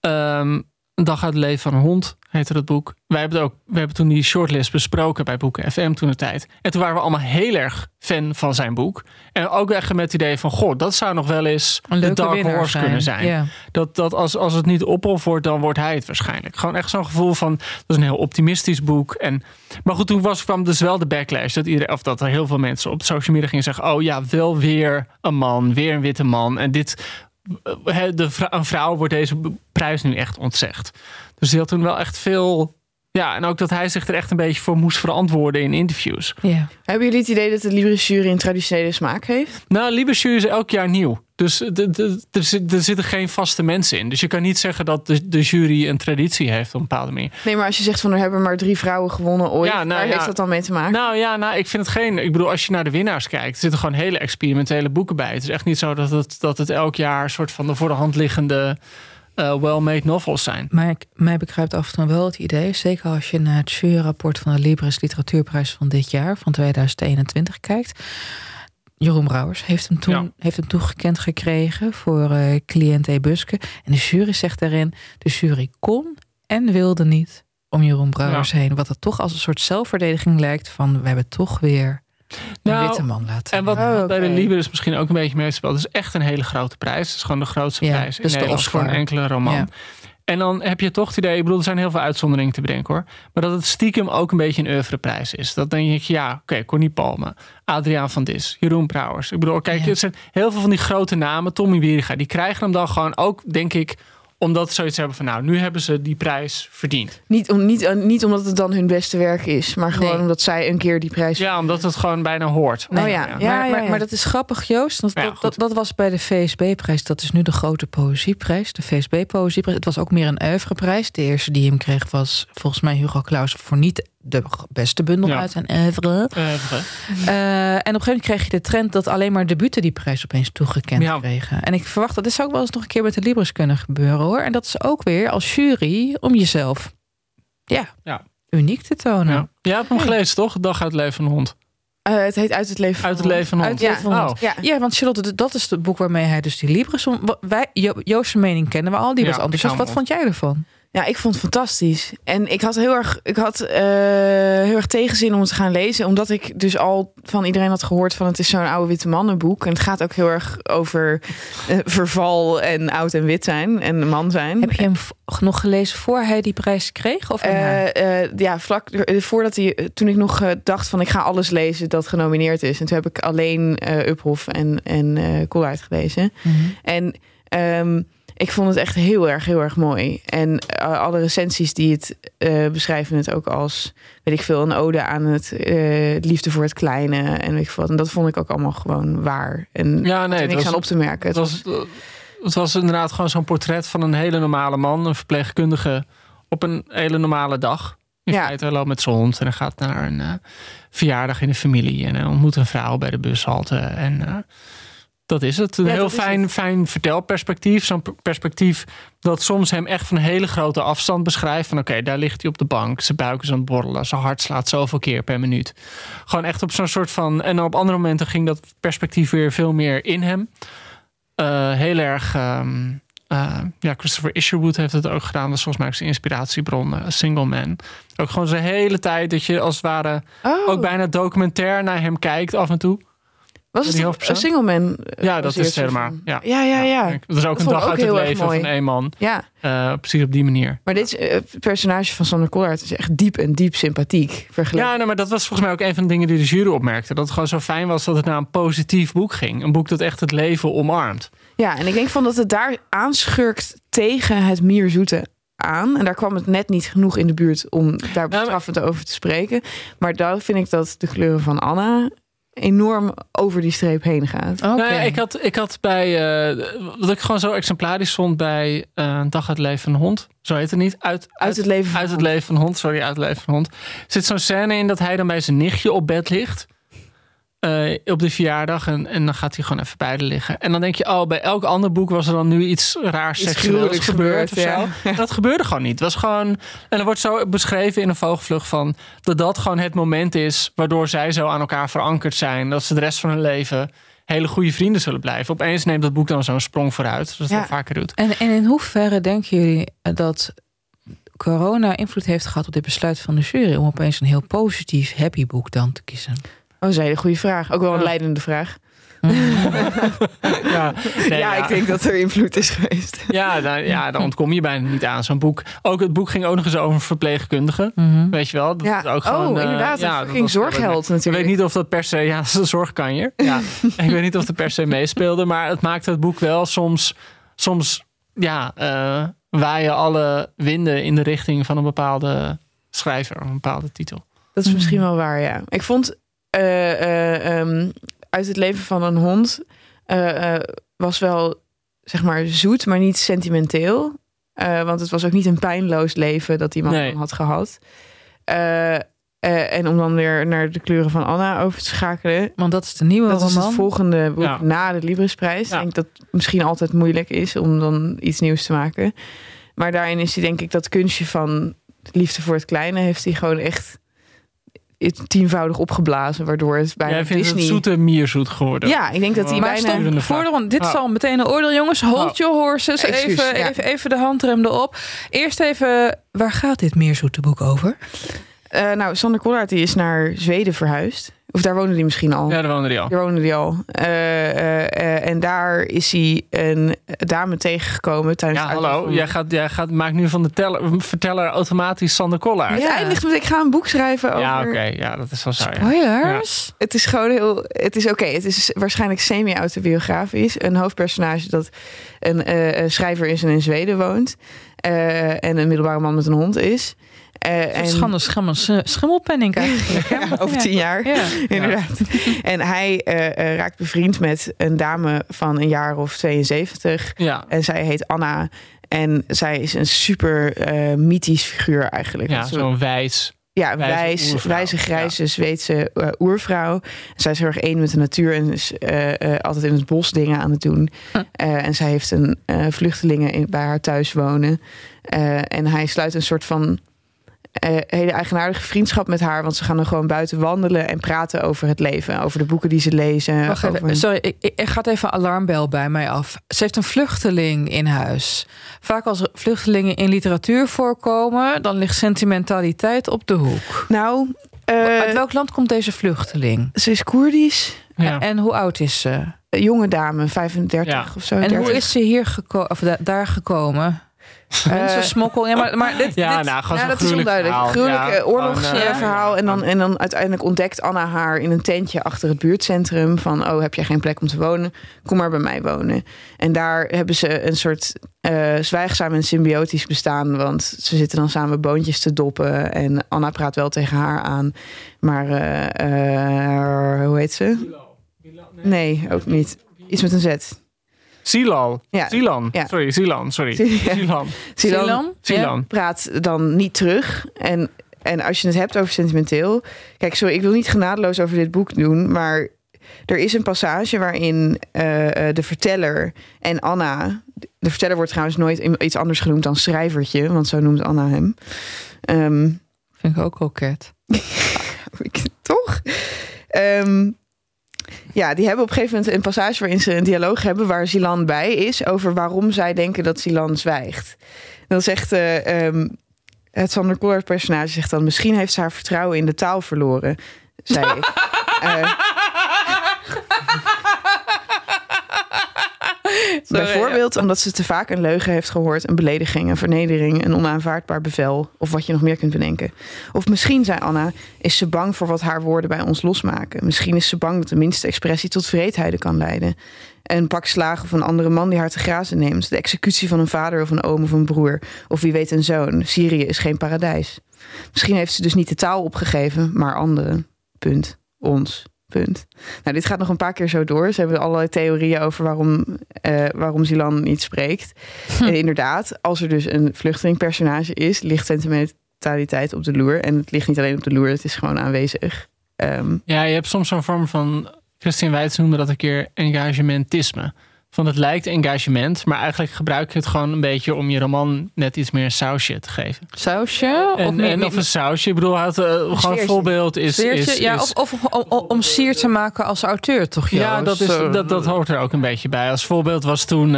ehm, een dag uit het leven van een hond, heette dat boek. Wij hebben, het ook, we hebben toen die shortlist besproken bij Boeken FM toen de tijd. En toen waren we allemaal heel erg fan van zijn boek. En ook echt met het idee van, goh, dat zou nog wel eens een de dark horse kunnen zijn. Ja. Dat, dat als, als het niet Ophof wordt, dan wordt hij het waarschijnlijk. Gewoon echt zo'n gevoel van, dat is een heel optimistisch boek. En, maar goed, toen was, kwam dus wel de backlash. Dat, iedereen, of dat er heel veel mensen op social media gingen zeggen... oh ja, wel weer een man, weer een witte man. En dit, eh, de, een vrouw wordt deze prijs nu echt ontzegd. Dus die had toen wel echt veel... Ja, en ook dat hij zich er echt een beetje voor moest verantwoorden in interviews. Ja. Hebben jullie het idee dat de Libris jury een traditionele smaak heeft? Nou, Libesjury is elk jaar nieuw. Dus de- de- er zit- er zitten geen vaste mensen in. Dus je kan niet zeggen dat de, de jury een traditie heeft op een bepaalde manier. Nee, maar als je zegt van er hebben maar drie vrouwen gewonnen ooit, Ja, nou waar ja. heeft dat dan mee te maken? Nou ja, nou, ik vind het geen. Ik bedoel, als je naar de winnaars kijkt, er zitten gewoon hele experimentele boeken bij. Het is echt niet zo dat het, dat het elk jaar een soort van de voor de hand liggende eh, well-made novels zijn. Maar ik, mij begrijpt af en toe wel het idee, zeker als je naar het juryrapport van de Libris Literatuurprijs van dit jaar, van 2021, kijkt. Jeroen Brouwers heeft hem toen Ja. heeft hem toegekend gekregen voor eh cliënt E. Buske. En de jury zegt daarin, de jury kon en wilde niet om Jeroen Brouwers heen. Wat het toch als een soort zelfverdediging lijkt van, we hebben toch weer een Nou, witte man laten En wat Oh, wat bij de. Libris misschien ook een beetje meespeelt, het is echt een hele grote prijs. Het is gewoon de grootste Ja, prijs in dus de Nederland voor een enkele roman. Ja. En dan heb je toch het idee, ik bedoel, er zijn heel veel uitzonderingen te bedenken hoor. Maar dat het stiekem ook een beetje een oeuvreprijs is. Dat denk je, ja, oké, Connie Palme, Adriaan van Dis, Jeroen Brouwers. Ik bedoel, kijk, Ja. het zijn heel veel van die grote namen, Tommy Wieriga, die krijgen hem dan gewoon ook, denk ik, omdat ze zoiets hebben van, nou, nu hebben ze die prijs verdiend. Niet, om, niet, eh, niet omdat het dan hun beste werk is, maar gewoon Nee. omdat zij een keer die prijs. Ja, omdat het gewoon bijna hoort. Oh ja. Ja, maar, ja, maar, ja. maar dat is grappig, Joost. Want Ja, dat, goed. dat, dat was bij de VSB-prijs. Dat is nu de grote poëzieprijs. De VSB-poëzieprijs. Het was ook meer een oeuvreprijs. De eerste die hem kreeg was volgens mij Hugo Claus... voor niet de beste bundel Ja. uit zijn oeuvre. Eh, en op een gegeven moment kreeg je de trend... dat alleen maar debuten die prijs opeens toegekend Ja. kregen. En ik verwacht dat dit zou ook wel eens nog een keer met de Libris kunnen gebeuren, hoor. En dat is ook weer als jury om jezelf ja, Ja. uniek te tonen. ja. Jij hebt hem gelezen, toch? Dag uit het leven van een hond. Eh, het heet Uit het leven van Uit het een leven van een hond. Ja. Oh. Ja. Ja, want Charlotte, dat is het boek waarmee hij dus die Libris... Wij, jo, Joost's mening kennen we al, die Ja, was enthousiast. hou Wat vond jij ervan? Ja, ik vond het fantastisch. En ik had heel erg, ik had, eh, heel erg tegenzin om het te gaan lezen. Omdat ik dus al van iedereen had gehoord van het is zo'n oude witte mannenboek. En het gaat ook heel erg over eh, verval en oud en wit zijn en man zijn. Heb je hem nog gelezen voor hij die prijs kreeg? Of? Eh, ja, vlak voordat hij, toen ik nog dacht van ik ga alles lezen dat genomineerd is. En toen heb ik alleen Uphoff en, en Koolhaard gelezen. Mhm. En ehm, ik vond het echt heel erg, heel erg mooi. En eh, alle recensies die het eh, beschrijven het ook als, weet ik veel, een ode aan het eh, liefde voor het kleine. En weet ik veel. wat. En dat vond ik ook allemaal gewoon waar. En Ja, nee, er niks was- aan op te merken. Het was, het was inderdaad gewoon zo'n portret van een hele normale man, een verpleegkundige op een hele normale dag. In Ja. feite, hij loopt met zijn hond en hij gaat naar een verjaardag in de familie en hij ontmoet een vrouw bij de bushalte. En dat is het. Een Ja, heel fijn, fijn vertelperspectief. Zo'n perspectief dat soms hem echt van een hele grote afstand beschrijft. Van oké, daar ligt hij op de bank. Zijn buik is aan het borrelen. Zijn hart slaat zoveel keer per minuut. Gewoon echt op zo'n soort van... En op andere momenten ging dat perspectief weer veel meer in hem. Eh, heel erg... ehm, eh, ja, Christopher Isherwood heeft het ook gedaan. Dat is volgens mij ook zijn inspiratiebron. eh, Single Man. Ook gewoon zijn hele tijd dat je als het ware... oh, Ook bijna documentair naar hem kijkt af en toe. Was het een single man? eh, Ja, dat is helemaal. Ja. Ja, ja, ja. Dat is ook Dat een dag ook uit het leven mooi. van één man. Ja, Eh, precies op die manier. maar dit eh, personage van Sander Collard is echt diep en diep sympathiek. Vergeleken. Ja, nou, maar dat was volgens mij ook een van de dingen die de jury opmerkte. Dat het gewoon zo fijn was dat het naar een positief boek ging. Een boek dat echt het leven omarmt. Ja, en ik denk van dat het daar aanschurkt tegen het mierzoete aan. En daar kwam het net niet genoeg in de buurt om daar maar- bestraffend over te spreken. Maar daar vind ik dat de kleuren van Anna enorm over die streep heen gaat. Oké. Nou ja, ik, had, ik had bij. eh, wat ik gewoon zo exemplarisch vond bij eh, Een Dag uit het Leven van een Hond. Zo heet het niet. Uit, Uit het leven van uit het leven van een hond. Sorry, uit het leven van een hond. Er zit zo'n scène in dat hij dan bij zijn nichtje op bed ligt. Eh, op de verjaardag. En, en dan gaat hij gewoon even bij liggen. En dan denk je, oh, bij elk ander boek was er dan nu iets raars Iets seksueels gebeurd. gebeurd, of zo. En dat gebeurde gewoon niet. Het was gewoon. En er wordt zo beschreven in een vogelvlucht van. dat dat gewoon het moment is. waardoor zij zo aan elkaar verankerd zijn. Dat ze de rest van hun leven hele goede vrienden zullen blijven. Opeens neemt dat boek dan zo'n sprong vooruit. Zoals het Ja. vaker doet. En, en in hoeverre denken jullie dat corona invloed heeft gehad op dit besluit van de jury om opeens een heel positief happy boek dan te kiezen? Oh, dat is een hele goede vraag. Ook wel een Ja. leidende vraag. Ja, nee, ja, ik denk dat er invloed is geweest. Ja, daar, ja, daar ontkom je bijna niet aan. Zo'n boek. Ook het boek ging ook nog eens over een verpleegkundige. Mhm. Weet je wel? Dat Ja. is ook gewoon, oh, inderdaad. dat fucking was- zorgheld Ik natuurlijk. weet niet of dat per se, ja, dat is een zorgkanjer. Ja. ik weet niet of dat per se meespeelde, maar het maakte het boek wel soms, soms ja, eh waaien alle winden in de richting van een bepaalde schrijver, een bepaalde titel. Dat is misschien wel waar, ja. Ik vond eh, eh, ehm, uit het leven van een hond eh, was wel zeg maar zoet, maar niet sentimenteel. Want het was ook niet een pijnloos leven dat die man Nee. dan had gehad. Eh, eh, en om dan weer naar de kleuren van Anna over te schakelen. Want dat is de nieuwe Dat is het volgende boek Ja. na de Libresprijs. Ja. Ik denk dat het misschien altijd moeilijk is om dan iets nieuws te maken. Maar daarin is hij denk ik dat kunstje van liefde voor het kleine... heeft hij gewoon echt tienvoudig opgeblazen. Waardoor het bijna Jij vindt Disney... het zoete mierzoet geworden. Ja, ik denk dat hij Maar maar bijna... stop, voor ronde- dit is Oh. al meteen een oordeel, jongens. Hold Oh. your horses. Even, ja. even, even de handrem erop. Eerst even, waar gaat dit meerzoete boek over? Eh, nou, Sander Collard die is naar Zweden verhuisd. Of daar woonde hij misschien al. Ja, daar woonde hij al. Daar woonde hij al. Eh, eh, eh, en daar is hij een dame tegengekomen tijdens Ja, hallo. Jij, gaat, jij gaat, maakt nu van de teller, verteller automatisch Sander Kollaert. Het Ja. eindigt met ik ga een boek schrijven over... Ja, oké. Ja, dat is wel zo. Ja. Spoilers? Het is gewoon heel. Het is oké. Het is waarschijnlijk semi-autobiografisch. Een hoofdpersonage dat een eh, eh, schrijver is en in Zweden woont. eh, en een middelbare man met een hond is. Eh, En... Schande, schimmel, schimmelpenning eigenlijk. hè? Ja, over tien jaar. Ja. Inderdaad. En hij eh, eh, raakt bevriend met een dame van een jaar of 72. Ja, En zij heet Anna. En zij is een super eh, mythisch figuur eigenlijk. ja zo'n wijs. ja, wijze wijs, oervrouw. wijze grijze Zweedse eh, oervrouw. Zij is heel erg één met de natuur en is eh, eh, altijd in het bos dingen aan het doen. Eh, en zij heeft een eh, vluchtelingen in, bij haar thuis wonen. Eh, en hij sluit een soort van eh, hele eigenaardige vriendschap met haar. Want ze gaan dan gewoon buiten wandelen en praten over het leven. Over de boeken die ze lezen. Wacht even, over- sorry, ik, ik, er gaat even een alarmbel bij mij af. Ze heeft een vluchteling in huis. Vaak als vluchtelingen in literatuur voorkomen, dan ligt sentimentaliteit op de hoek. Nou, eh, Uit welk land komt deze vluchteling? ze is Koerdisch. Ja. En hoe oud is ze? Een jonge dame, 35 Ja. of zo. En 30. hoe is ze hier geko of da- daar gekomen? Mensensmokkel. Ja, maar, maar dit, Ja, dit- nou, gewoon Ja, zo'n dat is onduidelijk. verhaal. Gruwelijk Ja, eh, oorlogsverhaal. eh, en, dan, en dan uiteindelijk ontdekt Anna haar in een tentje achter het buurtcentrum. Van, oh, heb jij geen plek om te wonen? Kom maar bij mij wonen. En daar hebben ze een soort eh zwijgzaam en symbiotisch bestaan. Want ze zitten dan samen boontjes te doppen. En Anna praat wel tegen haar aan. Maar, eh, eh, hoe heet ze? Nee, ook niet. Iets met een Z. Silan. Ja. Silan. Ja. Sorry, Silan. Sorry. Silan. Silan, Silan? Praat dan niet terug. En, en als je het hebt over sentimenteel. Kijk, sorry, ik wil niet genadeloos over dit boek doen. Maar er is een passage waarin eh, eh, de verteller en Anna. De verteller wordt trouwens nooit iets anders genoemd dan schrijvertje, want zo noemt Anna hem. Ehm, Vind ik ook koket. ik- toch? Ehm, ja, die hebben op een gegeven moment een passage waarin ze een dialoog hebben waar Silan bij is over waarom zij denken dat Silan zwijgt. Dan zegt eh, ehm, het Sander Collard personage zegt dan misschien heeft ze haar vertrouwen in de taal verloren, zei ik. Bijvoorbeeld omdat ze te vaak een leugen heeft gehoord, een belediging, een vernedering, een onaanvaardbaar bevel of wat je nog meer kunt bedenken. Of misschien, zei Anna, is ze bang voor wat haar woorden bij ons losmaken. Misschien is ze bang dat de minste expressie tot vreedheden kan leiden. Een pak slagen of een andere man die haar te grazen neemt. De executie van een vader of een oom of een broer. Of wie weet een zoon. Syrië is geen paradijs. Misschien heeft ze dus niet de taal opgegeven, maar anderen. Punt. Ons. Punt. Nou, dit gaat nog een paar keer zo door. Ze hebben allerlei theorieën over waarom, eh waarom Zilan niet spreekt. En inderdaad, als er dus een vluchtelingpersonage is, ligt sentimentaliteit op de loer. En het ligt niet alleen op de loer, het is gewoon aanwezig. Ehm, Ja, je hebt soms zo'n vorm van. Christian Weitz noemde dat een keer engagementisme. Van het lijkt engagement, maar eigenlijk gebruik je het gewoon een beetje om je roman net iets meer een sausje te geven. Sausje? En, of, meer- en of een sausje, ik bedoel, had, eh, gewoon een voorbeeld is. Is, ja, is- of, of om, sier te maken als auteur, toch? ja, dat, is, Zo. dat, dat hoort er ook een beetje bij. Als voorbeeld was toen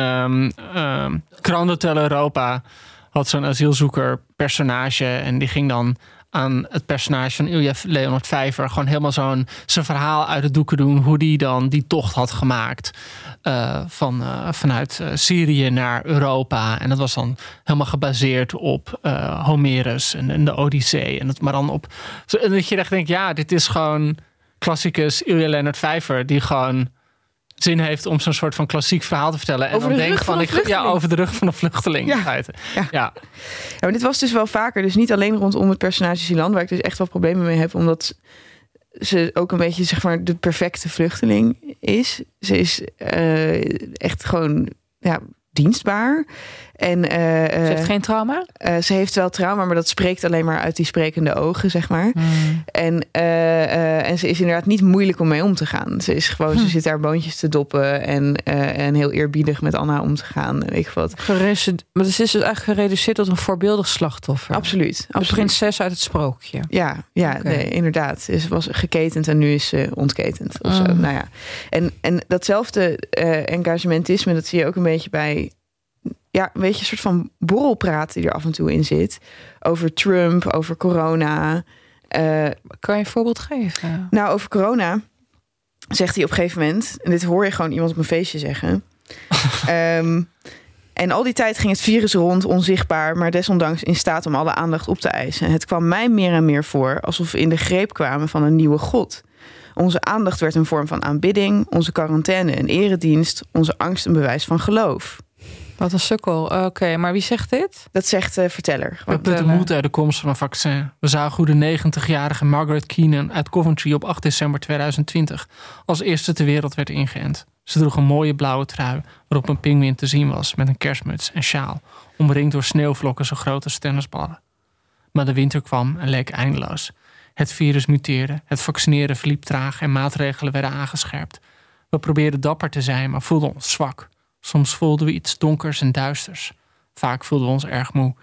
Grand Hotel Europa had zo'n asielzoeker personage en die ging dan aan het personage van Ilja Leonard Vijver gewoon helemaal zo'n zijn verhaal uit de doeken doen hoe die dan die tocht had gemaakt eh, van, eh, vanuit eh, Syrië naar Europa en dat was dan helemaal gebaseerd op eh, Homerus en, en de Odyssee en dat maar dan op en dat je echt denkt ja dit is gewoon klassicus Ilja Leonard Vijver die gewoon zin heeft om zo'n soort van klassiek verhaal te vertellen. En Over dan de denk van van ik ja, over de rug van een vluchteling. Ja. ja. Ja, maar dit was dus wel vaker. Dus niet alleen rondom het personage Silan, waar ik dus echt wel problemen mee heb, omdat ze ook een beetje zeg maar de perfecte vluchteling is. Ze is eh, echt gewoon ja, dienstbaar. En eh, Ze eh, heeft geen trauma? eh, ze heeft wel trauma, maar dat spreekt alleen maar uit die sprekende ogen, zeg maar. Hmm. En, en ze is inderdaad niet moeilijk om mee om te gaan. Ze is gewoon, ze zit daar boontjes te doppen en, en heel eerbiedig met Anna om te gaan. en Weet ik wat. Maar ze is dus eigenlijk gereduceerd tot een voorbeeldig slachtoffer. Absoluut. Absoluut. prinses uit het sprookje. Ja, ja nee, inderdaad. Ze was geketend en nu is ze ontketend. Of zo. Mm. Nou ja. en, en datzelfde engagementisme, dat zie je ook een beetje bij... Ja, een beetje een soort van borrelpraat die er af en toe in zit. Over Trump, over corona. Eh, Kan je een voorbeeld geven? nou, over corona zegt hij op een gegeven moment... en dit hoor je gewoon iemand op een feestje zeggen... Ehm, en al die tijd ging het virus rond, onzichtbaar... maar desondanks in staat om alle aandacht op te eisen. Het kwam mij meer en meer voor alsof we in de greep kwamen van een nieuwe god. Onze aandacht werd een vorm van aanbidding... onze quarantaine een eredienst... onze angst een bewijs van geloof. Wat een sukkel. Oké, maar wie zegt dit? Dat zegt de verteller. We putten vertellen. moed uit de komst van een vaccin. We zagen hoe de 90-jarige Margaret Keenan uit Coventry op 8 december 2020 als eerste ter wereld werd ingeënt. Ze droeg een mooie blauwe trui waarop een pinguïn te zien was met een kerstmuts en sjaal, omringd door sneeuwvlokken zo groot als tennisballen. Maar de winter kwam en leek eindeloos. Het virus muteerde, het vaccineren verliep traag en maatregelen werden aangescherpt. We probeerden dapper te zijn, maar voelden ons zwak. Soms voelden we iets donkers en duisters. Vaak voelden we ons erg moe.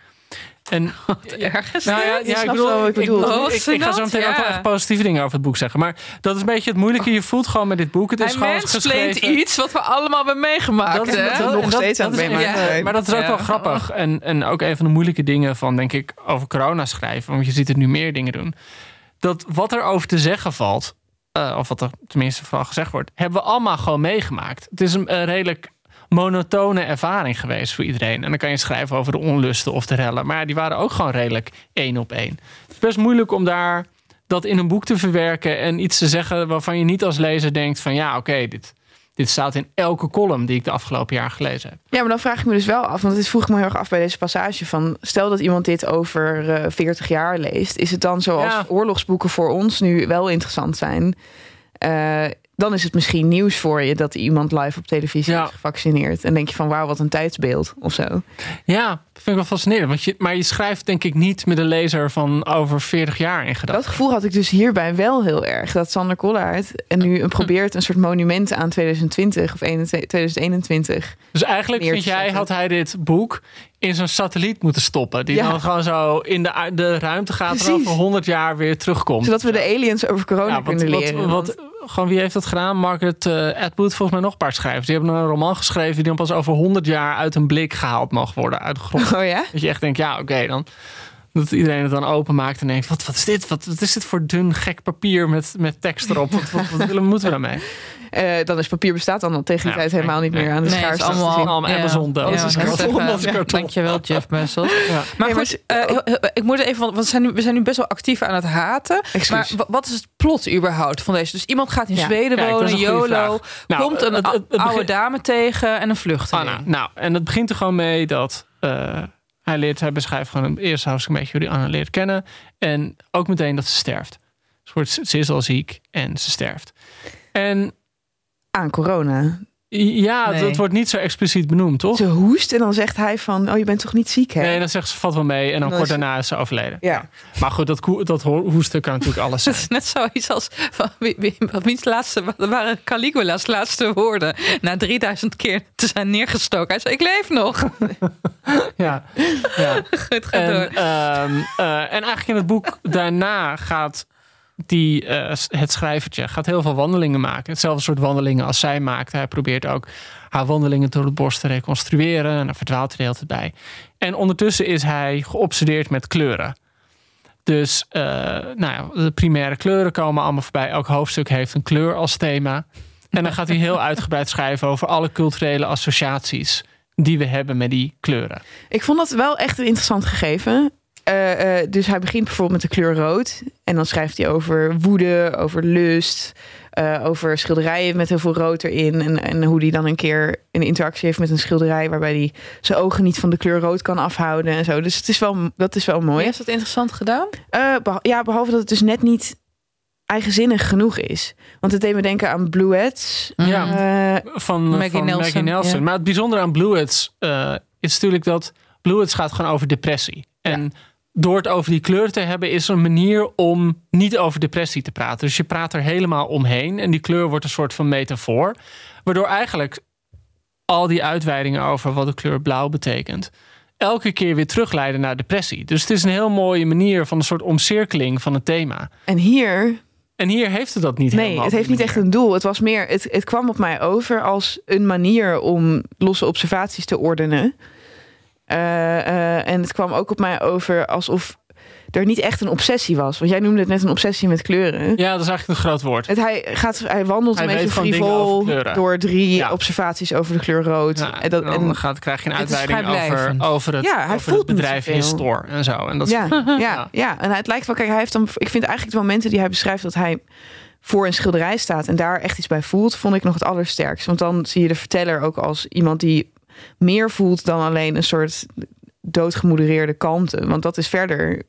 En Ergens. nou ja, ja ik bedoel, ik bedoel. ik, ik, ik ga zo meteen ook wel ja. echt positieve dingen over het boek zeggen. Maar dat is een beetje het moeilijke. Je voelt gewoon met dit boek. Het is Hij gewoon geschreven. iets wat we allemaal hebben meegemaakt. Dat is, hè? dat, we nog steeds aan het meemaken. Maar dat is ook Ja. wel grappig. En, en ook een van de moeilijke dingen van, denk ik, over corona schrijven. Want je ziet het nu meer dingen doen. Dat wat er over te zeggen valt, eh, of wat er tenminste vooral gezegd wordt, hebben we allemaal gewoon meegemaakt. Het is een, een redelijk monotone ervaring geweest voor iedereen. En dan kan je schrijven over de onlusten of de rellen. Maar ja, die waren ook gewoon redelijk één op één. Het is best moeilijk om daar dat in een boek te verwerken en iets te zeggen waarvan je niet als lezer denkt van ja, oké, dit, dit staat in elke column die ik de afgelopen jaar gelezen heb. Ja, maar dan vraag ik me dus wel af, want dit vroeg ik me heel erg af bij deze passage van stel dat iemand dit over eh 40 jaar leest, is het dan zoals Ja. oorlogsboeken voor ons nu wel interessant zijn? Eh, dan is het misschien nieuws voor je dat iemand live op televisie Ja. is gevaccineerd. En denk je van wauw, wat een tijdsbeeld of zo. Ja, dat vind ik wel fascinerend. Want je, maar je schrijft denk ik niet met een lezer van over 40 jaar in Dat gedachten. gevoel had ik dus hierbij wel heel erg. Dat Sander Kollaert en nu een probeert een soort monument aan 2020 of 21 2021. Dus eigenlijk vind jij, had hij dit boek in zo'n satelliet moeten stoppen. Die Ja. dan gewoon zo in de, de ruimte gaat en over 100 jaar weer terugkomt. Zodat we de aliens over corona Ja, wat, kunnen wat, leren. wat, gewoon wie heeft dat gedaan? Margaret eh, Atwood, volgens mij nog een paar schrijvers. Die hebben een roman geschreven die dan pas over 100 jaar uit een blik gehaald mag worden uit de grond. Oh ja? Dat je echt denkt, ja, oké, dan. Dat iedereen het dan openmaakt en denkt: wat, wat is dit? Wat, wat is dit voor dun gek papier met, met tekst erop? Wat, wat, wat willen, moeten we daarmee? Eh, dan is papier bestaat dan al tegen die Ja, tijd helemaal niet nee. meer aan de Nee, het is allemaal- allemaal Amazon-doos. Ja, Dat is ja, karton, zeggen, dat is karton. Dankjewel, Jeff Bezos. Ja. Maar goed, eh, ik moet even, want we zijn, nu, we zijn nu best wel actief aan het haten. Maar wa- wat is het plot überhaupt van deze? Dus iemand gaat in Ja. Zweden dat wonen, YOLO. Nou, komt een het- het- het ou- oude dame tegen en een vluchteling. Anna. Nou, en het begint er gewoon mee dat eh, hij leert, hij beschrijft gewoon eerst hartstikke een beetje hoe die Anna leert kennen. En ook meteen dat ze sterft. Ze, wordt, ze is al ziek en ze sterft. En Aan corona. ja, Nee. dat wordt niet zo expliciet benoemd, toch? Ze hoest en dan zegt hij van... Oh, je bent toch niet ziek, hè? Nee, dan zegt ze valt wel mee en dan Dan kort is- daarna is ze overleden. Ja. Maar goed, dat, dat ho- hoesten kan natuurlijk alles Het is net zoiets als van, wie, wie, wiens laatste, wat waren Caligula's laatste woorden na 3000 keer te zijn neergestoken. Hij zei: Ik leef nog. Ja, ja. Goed, ga En, door. ehm, eh, en eigenlijk in het boek daarna gaat die, eh, het schrijvertje gaat heel veel wandelingen maken. Hetzelfde soort wandelingen als zij maakt. Hij probeert ook haar wandelingen door het bos te reconstrueren. En daar verdwaalt hij de hele bij. En ondertussen is hij geobsedeerd met kleuren. Dus eh, nou ja, de primaire kleuren komen allemaal voorbij. Elk hoofdstuk heeft een kleur als thema. En dan gaat hij heel uitgebreid schrijven over alle culturele associaties die we hebben met die kleuren. Ik vond dat wel echt een interessant gegeven. Eh, eh, dus hij begint bijvoorbeeld met de kleur rood. En dan schrijft hij over woede, over lust, eh, over schilderijen met heel veel rood erin. En, en hoe hij dan een keer een interactie heeft met een schilderij waarbij hij zijn ogen niet van de kleur rood kan afhouden en zo. Dus het is wel, dat is wel mooi. Is dat interessant gedaan? Eh, beha- ja, behalve dat het dus net niet eigenzinnig genoeg is. Want het deed me denken aan Bluets. Ja. Eh, van Maggie van Nelson, Maggie Nelson. ja. Maar het bijzondere aan Bluets eh is natuurlijk dat Bluets gaat gewoon over depressie. En door het over die kleur te hebben, is er een manier om niet over depressie te praten. Dus je praat er helemaal omheen. En die kleur wordt een soort van metafoor. Waardoor eigenlijk al die uitweidingen over wat de kleur blauw betekent. Elke keer weer terugleiden naar depressie. Dus het is een heel mooie manier van een soort omcirkeling van het thema. en hier En hier heeft het dat niet Nee, helemaal. het op heeft niet echt een doel. Het was meer, het, het kwam op mij over als een manier om losse observaties te ordenen. Eh, eh, en het kwam ook op mij over alsof er niet echt een obsessie was. Want jij noemde het net een obsessie met kleuren. Ja, dat is eigenlijk een groot woord. Het, hij, gaat, hij wandelt Hij een beetje frivol door drie Ja. observaties over de kleur rood. Ja, en dat, en dan gaat, krijg je een Het is uitweiding over, over het, Ja, hij over het voelt niet bedrijf zoveel. Histor en zo. En dat ja, Ja. ja, en het lijkt wel, kijk, hij heeft dan, ik vind eigenlijk de momenten die hij beschrijft dat hij voor een schilderij staat en daar echt iets bij voelt, vond ik nog het allersterkst. Want dan zie je de verteller ook als iemand die meer voelt dan alleen een soort doodgemodereerde kalmte. Want dat is verder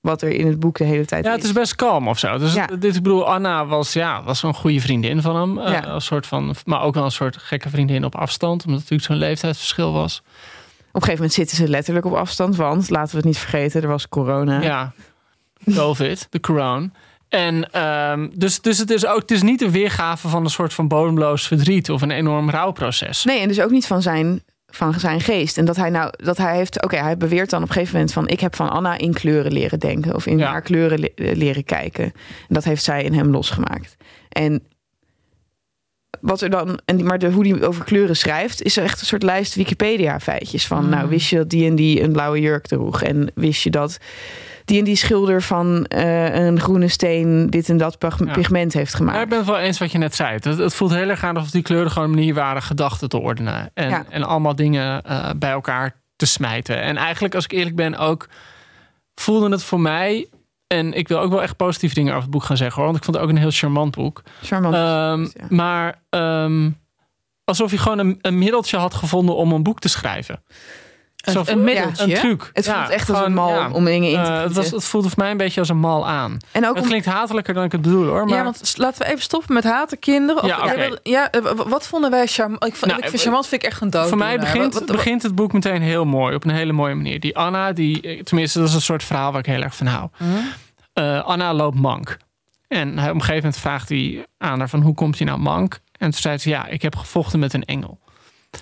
wat er in het boek de hele tijd ja, is. het is best kalm of zo. Dus Ja. dit, ik bedoel, Anna was, ja, was een goede vriendin van hem. eh, als soort van, maar ook wel een soort gekke vriendin op afstand. Omdat het natuurlijk zo'n leeftijdsverschil was. Op een gegeven moment zitten ze letterlijk op afstand, want laten we het niet vergeten, er was corona. Ja, COVID, de corona. En ehm, dus, dus het is ook het is niet een weergave van een soort van bodemloos verdriet of een enorm rouwproces. Nee, en dus ook niet van zijn, van zijn geest. En dat hij nou, dat hij heeft, oké, hij beweert dan op een gegeven moment van, ik heb van Anna in kleuren leren denken of in Ja. haar kleuren le- leren kijken. En dat heeft zij in hem losgemaakt. En wat er dan, en die- maar de, hoe hij over kleuren schrijft, is er echt een soort lijst Wikipedia-feitjes van, Mm. nou, wist je dat die en die een blauwe jurk droeg? En wist je dat die en die schilder van eh, een groene steen dit en dat pig- Ja. pigment heeft Ja, gemaakt. ik ben het wel eens wat je net zei. Het, het voelt heel erg aan alsof die kleuren gewoon een manier waren gedachten te ordenen. En, Ja. en allemaal dingen eh, bij elkaar te smijten. En eigenlijk, als ik eerlijk ben, ook voelde het voor mij. En ik wil ook wel echt positieve dingen over het boek gaan zeggen hoor. Want ik vond het ook een heel charmant boek. Charmant. Ehm, ja. Maar ehm, alsof je gewoon een, een middeltje had gevonden om een boek te schrijven. Een, een middeltje. Een truc. het Ja, voelt echt als een mal ja. om dingen in te Eh, het, was, het voelde voor mij een beetje als een mal aan. En ook Het om, klinkt hatelijker dan ik het bedoel hoor. Maar Ja, want laten we even stoppen met haten kinderen. Of- Ja, oké. wilde- ja, eh, wat vonden wij charmant? Ik, vond- Nou, ik vind eh, charmant vind ik echt een dood. Voor mij begint, begint het boek meteen heel mooi, op een hele mooie manier. Die Anna, die, tenminste, dat is een soort verhaal waar ik heel erg van hou. Eh, Anna loopt mank. En op een gegeven moment vraagt hij aan haar van hoe komt hij nou mank? En toen zei ze, ja, ik heb gevochten met een engel.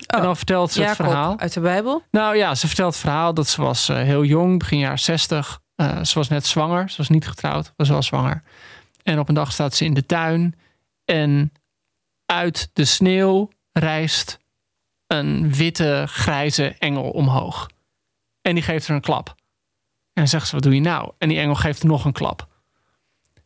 En dan vertelt ze het verhaal. uit de Bijbel. Nou ja, ze vertelt het verhaal dat ze was eh, heel jong, begin jaren 60. Eh, ze was net zwanger. Ze was niet getrouwd, was wel zwanger. En op een dag staat ze in de tuin. En uit de sneeuw rijst een witte, grijze engel omhoog. En die geeft haar een klap. En dan zegt ze, wat doe je nou? En die engel geeft nog een klap.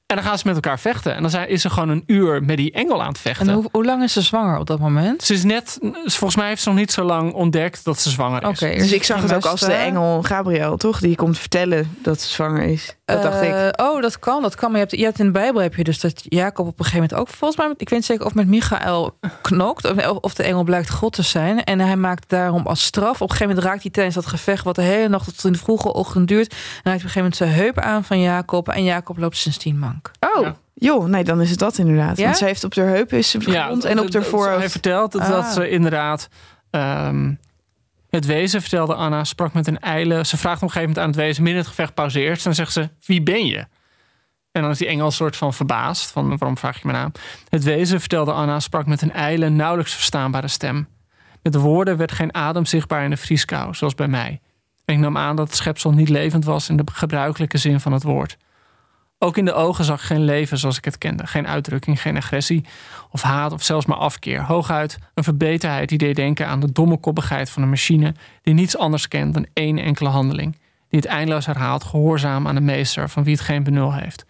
En dan gaan ze met elkaar vechten. En dan zijn- is ze gewoon een uur met die engel aan het vechten. En hoe, hoe lang is ze zwanger op dat moment? Ze is net, volgens mij heeft ze nog niet zo lang ontdekt dat ze zwanger is. Oké, dus ik zag het ook als de engel Gabriel, toch? Die komt vertellen dat ze zwanger is. Dat dacht ik. Eh, Oh, dat kan, dat kan. Maar je hebt, je hebt in de Bijbel heb je dus dat Jacob op een gegeven moment ook, volgens mij, ik weet niet zeker of met Michael knokt, of, of de engel blijkt God te zijn. En hij maakt daarom als straf. Op een gegeven moment raakt hij tijdens dat gevecht, wat de hele nacht tot in de vroege ochtend duurt, en raakt op een gegeven moment zijn heup aan van Jacob. En Jacob loopt sindsdien Oh, Ja. joh, nee, dan is het dat inderdaad. Ja? Want ze heeft op haar heup is ze gewond en op haar Hij voorhoofd. vertelt dat, dat Ah. ze inderdaad... ehm, het wezen, vertelde Anna, sprak met een eile. Ze vraagt op een gegeven moment aan het wezen, midden in het gevecht pauzeert. En dan zegt ze, wie ben je? En dan is die engel een soort van verbaasd. Van, waarom vraag je mijn naam? Het wezen, vertelde Anna, sprak met een eile, nauwelijks verstaanbare stem. Met de woorden werd geen adem zichtbaar in de vrieskou, zoals bij mij. En ik nam aan dat het schepsel niet levend was in de gebruikelijke zin van het woord. Ook in de ogen zag ik geen leven zoals ik het kende. Geen uitdrukking, geen agressie of haat of zelfs maar afkeer. Hooguit een verbeterheid die deed denken aan de domme koppigheid van een machine die niets anders kent dan één enkele handeling. Die het eindeloos herhaalt, gehoorzaam aan de meester van wie het geen benul heeft.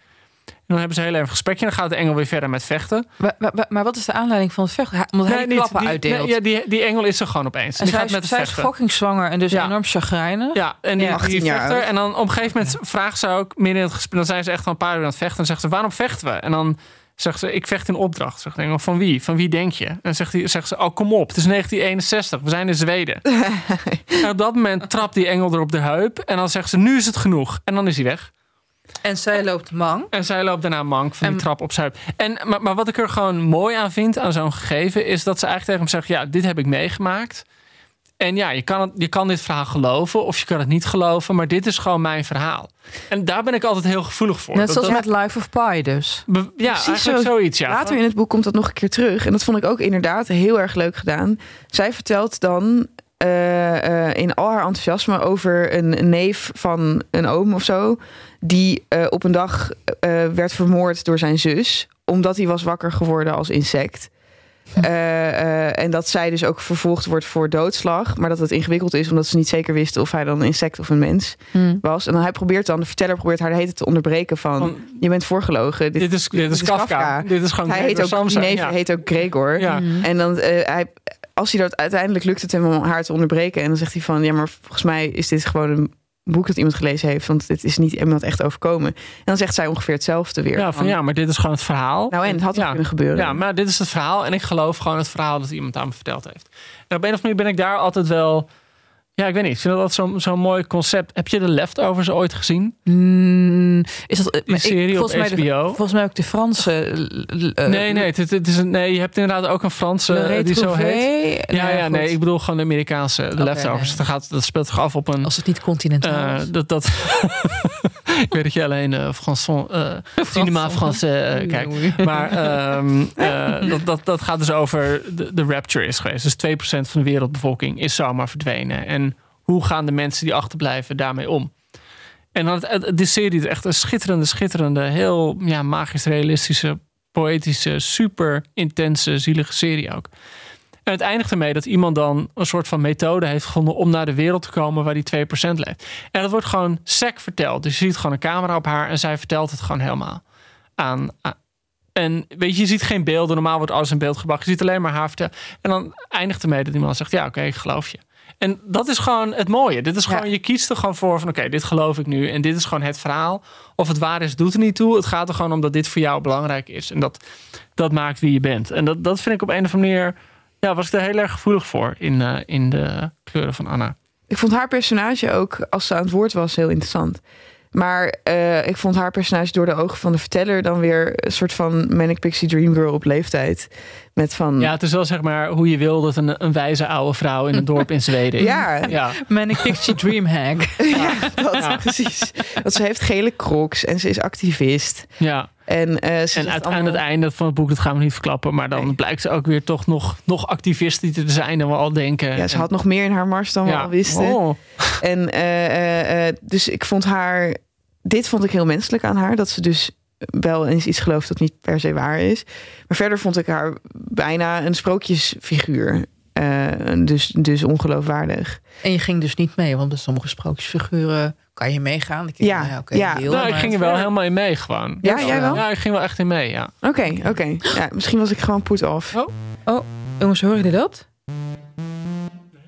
En dan hebben ze heel even een gesprekje en dan gaat de engel weer verder met vechten. Maar, maar, maar wat is de aanleiding van het vechten? Hij- Omdat hij die niet. klappen Die- uitdeelt. nee, ja, die, die engel is er gewoon opeens. en die zij, gaat met is, het zij is vechten. fucking zwanger en dus Ja. enorm chagrijnig. Ja, en die, Ja. die 18 jaar vechter. oud. En dan op een gegeven moment vraagt ze ook midden in het gesprek. Dan zijn ze echt al een paar uur aan het vechten. En dan zegt ze: Waarom vechten we? En dan zegt ze: Ik vecht in opdracht. Zegt de engel: Van wie? Van wie denk je? En dan zegt, hij, zegt ze: Oh, kom op. Het is 1961. We zijn in Zweden. en op dat moment trapt die engel er op de heup. En dan zegt ze: Nu is het genoeg. En dan is hij weg. En zij loopt mank. En zij loopt daarna mank van die trap op zijn. En, maar, maar wat ik er gewoon mooi aan vind aan zo'n gegeven... is dat ze eigenlijk tegen hem zegt... ja, dit heb ik meegemaakt. En ja, je kan, het, je kan dit verhaal geloven of je kan het niet geloven... maar dit is gewoon mijn verhaal. En daar ben ik altijd heel gevoelig voor. Net Dat- zoals dat- met Life of Pi dus. be- ja, Precies eigenlijk zo. zoiets, ja. Later in het boek komt dat nog een keer terug. En dat vond ik ook inderdaad heel erg leuk gedaan. Zij vertelt dan eh, eh, in al haar enthousiasme over een neef van een oom of zo. Die eh, op een dag eh, werd vermoord door zijn zus. Omdat hij was wakker geworden als insect. Eh, eh, en dat zij dus ook vervolgd wordt voor doodslag. Maar dat het ingewikkeld is omdat ze niet zeker wisten of hij dan een insect of een mens was. En dan hij probeert dan, de verteller probeert haar de hele tijd te onderbreken van... Van, je bent voorgelogen. dit, is, dit is Kafka. Dit is gewoon Hij heet ook, die Samsa. neef Ja. heet ook Gregor. Ja. En dan, eh, hij, als hij dat uiteindelijk lukt het hem om haar te onderbreken. En dan zegt hij van, ja, maar volgens mij is dit gewoon een boek dat iemand gelezen heeft. Want dit is niet iemand echt overkomen. En dan zegt zij ongeveer hetzelfde weer. Ja, van ja, maar dit is gewoon het verhaal. Nou, en het had ja. kunnen gebeuren. Ja, maar dit is het verhaal. En ik geloof gewoon het verhaal dat iemand aan me verteld heeft. En op een of andere manier ben ik daar altijd wel... Ja, ik weet niet. Ik vind dat zo'n zo'n mooi concept. Heb je de Leftovers ooit gezien? Mm, is dat Die serie op volgens mij de- HBO? volgens mij ook de Franse. eh, nee, nee, het, het is een, nee. Je hebt inderdaad ook een Franse eh, die zo heet. Ja, ja, nee. Ik bedoel gewoon de Amerikaanse de Leftovers. nee. Dat, gaat, dat speelt zich af op een... Als het niet continentaal eh, is. dat, dat ik weet dat je alleen Françon, eh, cinema Français kijkt. Maar ehm, eh, dat, dat, dat gaat dus over de, de rapture is geweest. Dus 2% van de wereldbevolking is zomaar verdwenen. En hoe gaan de mensen die achterblijven daarmee om? En dan de serie is echt een schitterende, schitterende, heel ja, magisch realistische, poëtische, super intense, zielige serie ook. En het eindigt ermee dat iemand dan een soort van methode heeft gevonden om naar de wereld te komen waar die 2% leeft. En dat wordt gewoon sec verteld. Dus je ziet gewoon een camera op haar en zij vertelt het gewoon helemaal aan. aan- En weet je, je ziet geen beelden. Normaal wordt alles in beeld gebracht. Je ziet alleen maar haar vertellen. En dan eindigt ermee dat iemand zegt: Ja, oké, ik geloof je. En dat is gewoon het mooie. Dit is gewoon, Ja. je kiest er gewoon voor van oké, dit geloof ik nu. En dit is gewoon het verhaal. Of het waar is, doet er niet toe. Het gaat er gewoon om dat dit voor jou belangrijk is. En dat, dat maakt wie je bent. En dat, dat vind ik op een of andere manier. Ja, was ik er heel erg gevoelig voor in, eh, in de kleuren van Anna. Ik vond haar personage ook, als ze aan het woord was, heel interessant. Maar eh, ik vond haar personage door de ogen van de verteller dan weer een soort van Manic Pixie Dream Girl op leeftijd. Met van. Ja, het is wel zeg maar hoe je wil dat een, een wijze oude vrouw in een dorp in Zweden. Ja. ja. Manic Pixie Dreamhack. Ja, dat precies. Want ze heeft gele crocs en ze is activist. ja. En, eh, ze En zegt uit, allemaal- aan het einde van het boek, dat gaan we niet verklappen. Maar dan Nee. blijkt ze ook weer toch nog, nog activistisch te zijn dan we al denken. Ja, ze En- had nog meer in haar mars dan we ja. al wisten. Oh. En eh, eh, eh, dus ik vond haar. Dit vond ik heel menselijk aan haar. Dat ze dus wel eens iets gelooft dat niet per se waar is. Maar verder vond ik haar bijna een sprookjesfiguur. Eh, dus, dus ongeloofwaardig. En je ging dus niet mee, want bij sommige sprookjesfiguren kan je meegaan. Ik Ja, nou oké, ja. Nou, ik ging er wel helemaal in mee gewoon. Ja, jij wel? Ja, ik ging wel echt in mee, ja. Oké, oké. Ja, misschien was ik gewoon put off. Jongens, horen jullie dat?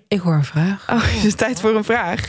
Ik hoor een vraag. Oh, het is tijd voor een vraag.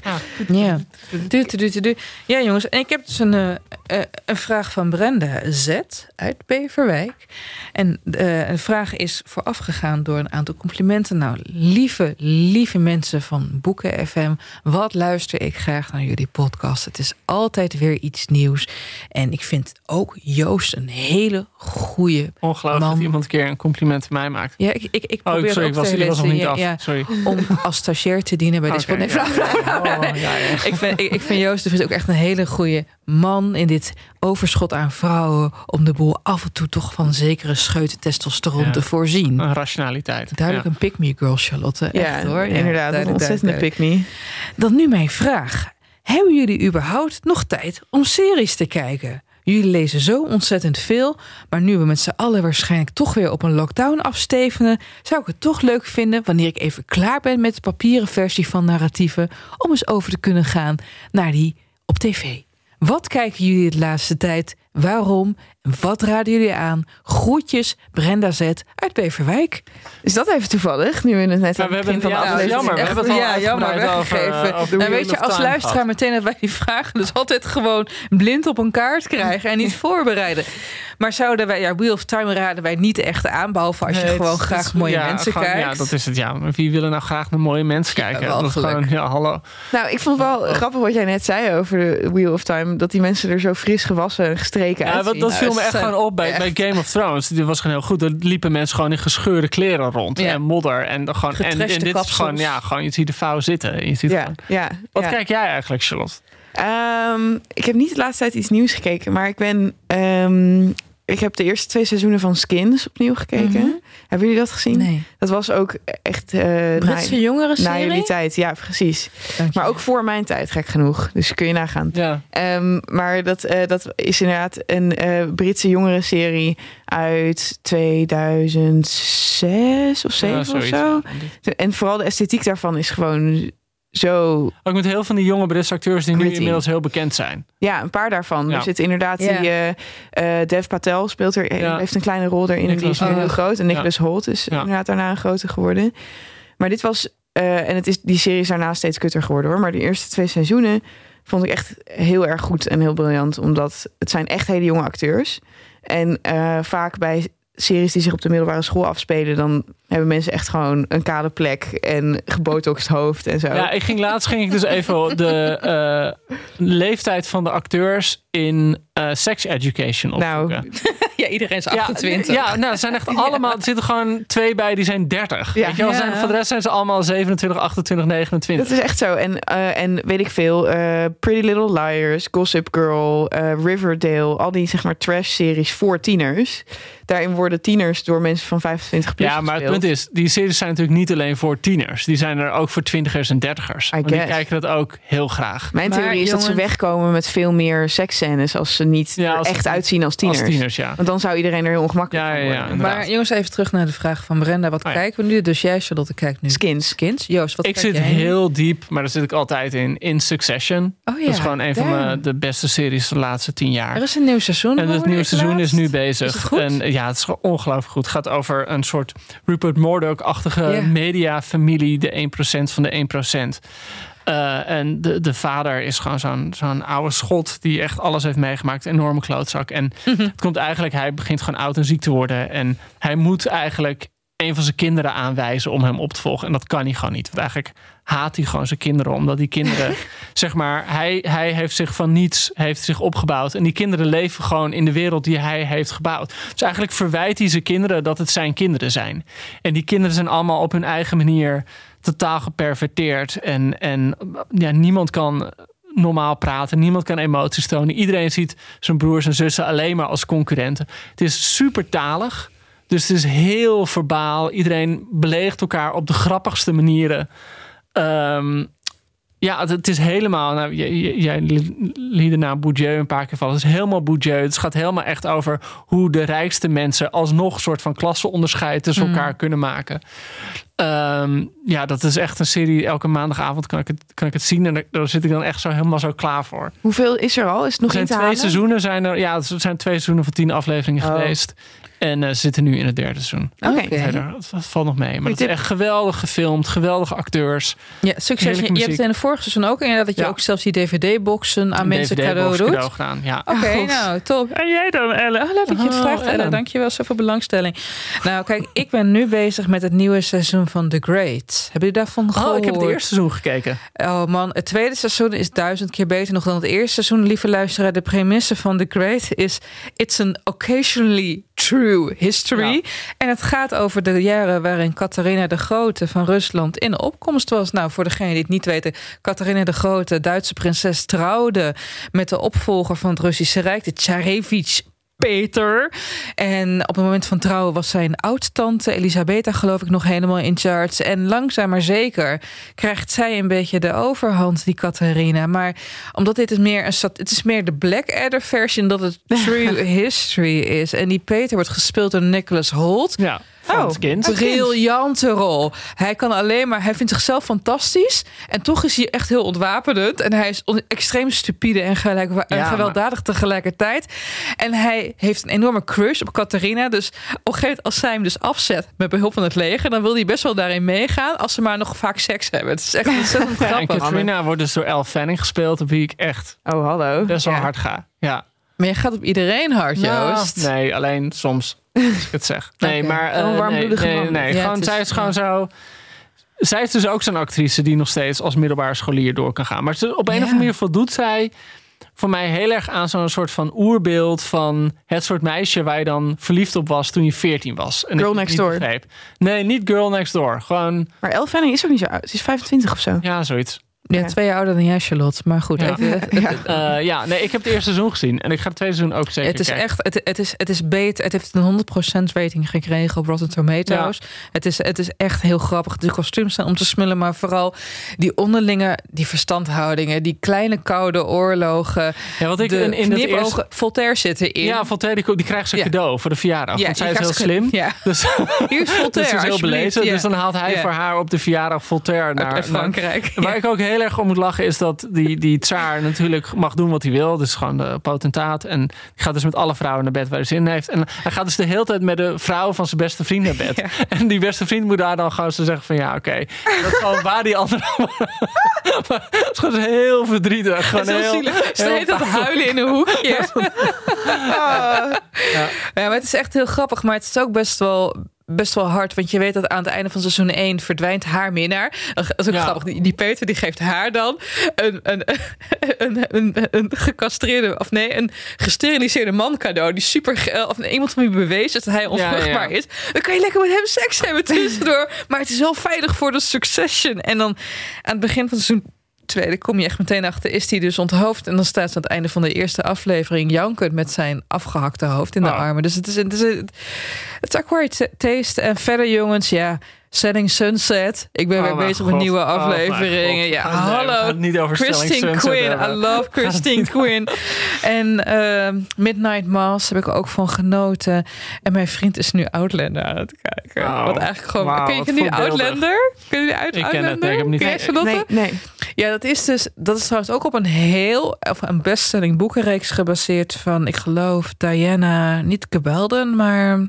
Ja. Du, du, du, du. Ja, jongens. En ik heb dus een, eh, eh, een vraag van Brenda Z uit Beverwijk. En eh, een vraag is voorafgegaan door een aantal complimenten. Nou, lieve, lieve mensen van Boeken FM. Wat luister ik graag naar jullie podcast. Het is altijd weer iets nieuws. En ik vind ook Joost een hele goede Ongelooflijk Man. dat iemand een keer een compliment aan mij maakt. Ja, ik, ik, ik Oh, probeer ik, sorry, ook ik was, te was nog niet lezen. af. Ja, ja, Sorry. om als stagiair te dienen bij. Nee. Oh, ja, ja. Ik vind, ik, ik vind Joost de Vries ook echt een hele goede man in dit overschot aan vrouwen. Om de boel af en toe toch van zekere scheuten testosteron Ja. te voorzien. Een rationaliteit. Duidelijk Ja. een pick-me girl, Charlotte. Ja, Echt hoor. Ja, inderdaad. Een ontzettende duidelijk. pick me. Dan nu mijn vraag. Hebben jullie überhaupt nog tijd om series te kijken? Jullie lezen zo ontzettend veel, maar nu we met z'n allen waarschijnlijk toch weer op een lockdown afstevenen, zou ik het toch leuk vinden wanneer ik even klaar ben met de papieren versie van narratieven, om eens over te kunnen gaan naar die op tv. Wat kijken jullie de laatste tijd? Waarom? En wat raden jullie aan? Groetjes, Brenda Z uit Beverwijk. Is dat even toevallig? Nu we het net Ja, aan we het begin hebben- van de ja, aflevering jammer. We hebben het al ja, jammer weggegeven. over nou, weet je, als luisteraar meteen dat wij die vragen dus altijd gewoon blind op een kaart krijgen en niet voorbereiden. Maar zouden wij, ja, Wheel of Time raden wij niet echt aan, behalve als je Nee, gewoon graag het mooie ja, mensen gewoon- kijkt. Ja, dat is het. Ja, maar wie willen nou graag naar mooie mensen kijken? wel dat is gewoon, ja, hallo. Nou, ik vond het wel grappig wat jij net zei over de Wheel of Time. Dat die mensen er zo fris gewassen en Ja, uitzien. wat, dat viel me echt gewoon op bij, bij Game of Thrones. Dit was gewoon heel goed. Er liepen mensen gewoon in gescheurde kleren rond. Ja. En modder. En, dan gewoon, en, dit is kapsels. gewoon, ja, gewoon, je ziet de vouw zitten. En Je ziet ja, gewoon, ja. wat ja. kijk jij eigenlijk, Charlotte? Ehm, ik heb niet de laatste tijd iets nieuws gekeken, maar ik ben. ehm, ik heb de eerste twee seizoenen van Skins opnieuw gekeken. Mhm. Hebben jullie dat gezien? Nee. Dat was ook echt. eh Britse na, jongeren na jullie serie? tijd, ja, precies. Maar ook voor mijn tijd, gek genoeg. Dus kun je nagaan. Ja, Ehm, maar dat, eh, dat is inderdaad een eh, Britse jongerenserie uit 2006 of 7 ja, of zo. En vooral de esthetiek daarvan is gewoon zo... Ook met heel van die jonge Britse acteurs die nu inmiddels heel bekend zijn. Ja, een paar daarvan. Ja. Er zit inderdaad Ja. die... eh, eh, Dev Patel speelt er, Ja. heeft een kleine rol erin. en Die is nu heel groot. En Nicholas Holt is Ja. inderdaad daarna een grote geworden. Maar dit was... eh, en het is, die serie is daarna steeds kutter geworden hoor. Maar de eerste twee seizoenen vond ik echt heel erg goed en heel briljant. Omdat het zijn echt hele jonge acteurs. En eh, vaak bij series die zich op de middelbare school afspelen... dan hebben mensen echt gewoon een kale plek en gebotoxed hoofd en zo. Ja, ik ging laatst ging ik dus even de eh, leeftijd van de acteurs in eh, sex education Nou, opzoeken. Ja, iedereen is Ja, 28. Ja, nou, er zijn echt allemaal. Er zitten gewoon twee bij die zijn 30. Ja. Weet je wel? Ja. Zijn, voor de rest zijn ze allemaal 27, 28, 29. Dat is echt zo. En, eh, en weet ik veel, eh, Pretty Little Liars, Gossip Girl, eh, Riverdale, al die zeg maar trash-series voor tieners. Daarin worden tieners door mensen van 25 plus ja, maar. Punt is, die series zijn natuurlijk niet alleen voor tieners. Die zijn er ook voor twintigers en dertigers. Die kijken dat ook heel graag. Mijn Maar theorie is dat ze wegkomen met veel meer seksscènes als ze niet Ja, als echt uitzien als tieners. Als tieners, ja. Want dan zou iedereen er heel ongemakkelijk Ja, van ja, ja, worden. Maar jongens, even terug naar de vraag van Brenda. Wat Oh ja. kijken we nu? Dus jij, Charlotte, kijkt nu Skins. Skins. Joost, wat Ik kijk zit jij nu? heel diep, maar daar zit ik altijd in, in Succession. Oh ja, dat is gewoon een van damn. de beste series de laatste tien jaar. Er is een nieuw seizoen. En het nieuwe seizoen is nu bezig. Is het goed? En ja, het is gewoon ongelooflijk goed. Het gaat over een soort Rupert Murdoch-achtige Ja. mediafamilie, de 1% van de 1%. Eh, en de, de vader is gewoon zo'n zo'n oude schot die echt alles heeft meegemaakt. Een enorme klootzak. En het komt eigenlijk, hij begint gewoon oud en ziek te worden. En hij moet eigenlijk een van zijn kinderen aanwijzen om hem op te volgen. En dat kan hij gewoon niet. Want eigenlijk haat hij gewoon zijn kinderen. Omdat die kinderen, zeg maar, hij, hij heeft zich van niets heeft zich opgebouwd. En die kinderen leven gewoon in de wereld die hij heeft gebouwd. Dus eigenlijk verwijt hij zijn kinderen dat het zijn kinderen zijn. En die kinderen zijn allemaal op hun eigen manier totaal geperverteerd. En, en ja, niemand kan normaal praten. Niemand kan emoties tonen. Iedereen ziet zijn broers en zussen alleen maar als concurrenten. Het is super talig. Dus het is heel verbaal. Iedereen beleegt elkaar op de grappigste manieren. Ehm, ja, het, het is helemaal. Nou, jij- liet de naam Bourdieu een paar keer vallen. Het is helemaal Bourdieu. Het gaat helemaal echt over hoe de rijkste mensen alsnog een soort van klasseonderscheid tussen elkaar kunnen maken. Ehm, ja, dat is echt een serie. Elke maandagavond kan ik het, kan ik het zien. En daar- daar zit ik dan echt zo helemaal zo klaar voor. Hoeveel is er al? Is het nog Er zijn te twee halen? seizoenen. Zijn er, ja, er zijn twee seizoenen van tien afleveringen Oh. geweest. En eh, ze zitten nu in het derde seizoen. Oké. Dat, dat valt nog mee. Maar het is echt geweldig gefilmd. Geweldige acteurs. Ja, succes. Je, hebt het in de vorige seizoen ook inderdaad dat je Ja. ook zelfs die DVD-boxen aan Een mensen cadeau doet. cadeau gedaan. Ja. Oké, goed. nou, top. En jij dan, Ellen? Oh, leuk dat je het Oh, vraagt, Ellen. Ellen. Dankjewel, zoveel belangstelling. Nou, kijk, ik ben nu bezig met het nieuwe seizoen van The Great. Hebben jullie daarvan gehoord? Oh, ik heb het eerste seizoen gekeken. Oh man, het tweede seizoen is duizend keer beter nog dan het eerste seizoen. Lieve luisteraar, de premisse van The Great is... It's an occasionally true history. Ja. En het gaat over de jaren waarin Catharina de Grote van Rusland in opkomst was. Nou, voor degenen die het niet weten... Catharina de Grote, Duitse prinses, trouwde met de opvolger van het Russische Rijk... de Tsarevich Peter. En op het moment van trouwen was zijn oud-tante Elisabetta, geloof ik, nog helemaal in charge. En langzaam maar zeker krijgt zij een beetje de overhand, die Catharina. Maar omdat dit is meer een het is meer de Blackadder versie dat het true history is. En die Peter wordt gespeeld door Nicholas Holt. Ja, van Oh. het kind. Briljante rol. Hij kan alleen maar, hij vindt zichzelf fantastisch. En toch is hij echt heel ontwapenend. En hij is extreem stupide en, gelijk, en Ja, gewelddadig tegelijkertijd. En hij heeft een enorme crush op Catharina. Dus op een gegeven moment, als zij hem dus afzet met behulp van het leger, dan wil hij best wel daarin meegaan. Als ze maar nog vaak seks hebben. Het is echt ontzettend Ja, en grappig. Katrina wordt dus door Elle Fanning gespeeld, op wie ik echt Oh, hallo. best wel Ja. hard ga. Ja. Maar je gaat op iedereen hard, Nou, Joost. nee, alleen soms. Als ik het zeg. Nee, maar. Wel een eh, nee, warmbloedige nee, man. nee, Ja, gewoon, is- zij is gewoon zo. Zij is dus ook zo'n actrice die nog steeds als middelbare scholier door kan gaan. Maar op een Ja. of andere manier voldoet zij voor mij heel erg aan zo'n soort van oerbeeld van het soort meisje waar je dan verliefd op was toen je 14 was. En Girl Next Door. begreep. Nee, niet Girl Next Door. Gewoon, Maar Elle Fanning is ook niet zo oud. Ze is 25 of zo. ja, zoiets. Ja, twee jaar ouder dan jij, Charlotte. Maar goed, Ja. even, Ja. Eh, ja, nee, ik heb het eerste seizoen gezien. En ik ga het tweede seizoen ook zeker Het is kijken. echt, het, het, is, het is beter. Het heeft een 100% rating gekregen op Rotten Tomatoes. Het, is, het is echt heel grappig. De kostuums zijn om te smullen, maar vooral die onderlinge, die verstandhoudingen, die kleine koude oorlogen. Ja, wat ik de in, in knipogen. eerste... Voltaire zit erin. Ja, Voltaire, die, die krijgt ze Ja. cadeau voor de verjaardag. want zij is heel slim. Ja, Dus, hier is dus Voltaire. ze is heel belezen. Ja. Dus dan haalt hij Ja. voor haar op de verjaardag Voltaire naar, uit Frankrijk. Waar ik ook heel erg om moet lachen is dat die, die tsaar natuurlijk mag doen wat hij wil. Dus gewoon de potentaat. En die gaat dus met alle vrouwen naar bed waar hij zin in heeft. En hij gaat dus de hele tijd met de vrouw van zijn beste vriend naar bed. Ja. En die beste vriend moet daar dan gewoon zo zeggen van ja, oké. Dat is gewoon waar die andere... Maar het is gewoon heel verdrietig. Gewoon heel heel, zielig. Ze dat huilen in een hoekje. Ja. maar het is echt heel grappig. Maar het is ook best wel, best wel hard. Want je weet dat aan het einde van seizoen 1 verdwijnt haar minnaar. Dat is ook Ja. grappig. Die, die Peter die geeft haar dan een, een, een, een, een gecastreerde... Of nee, een gesteriliseerde man cadeau. Die super... ge- Of iemand van wie bewezen dat hij onvruchtbaar ja. is. Dan kan je lekker met hem seks hebben tussendoor. Maar het is wel veilig voor de succession. En dan aan het begin van seizoen tweede kom je echt meteen achter, is hij dus onthoofd. En dan staat ze aan het einde van de eerste aflevering jankend met zijn afgehakte hoofd in de Oh. armen. Dus het is, het is, het is acquired taste. En verder jongens, ja, Setting Sunset. Ik ben Oh weer bezig met nieuwe Oh afleveringen. Ja, Nee, hallo. niet over Selling Christine Quinn. I love Christine Quinn. En ehm, Midnight Mass heb ik ook van genoten. En mijn vriend is nu Outlander aan het kijken. Wat eigenlijk gewoon... Wauw, ken je wat ken je voorbeeldig. Outlander? Ken je uit Ik ken het, nee, ik heb niet- Ken nee. Ja, dat is dus dat is trouwens ook op een heel of een bestselling boekenreeks gebaseerd van ik geloof Diana niet Gebelden, maar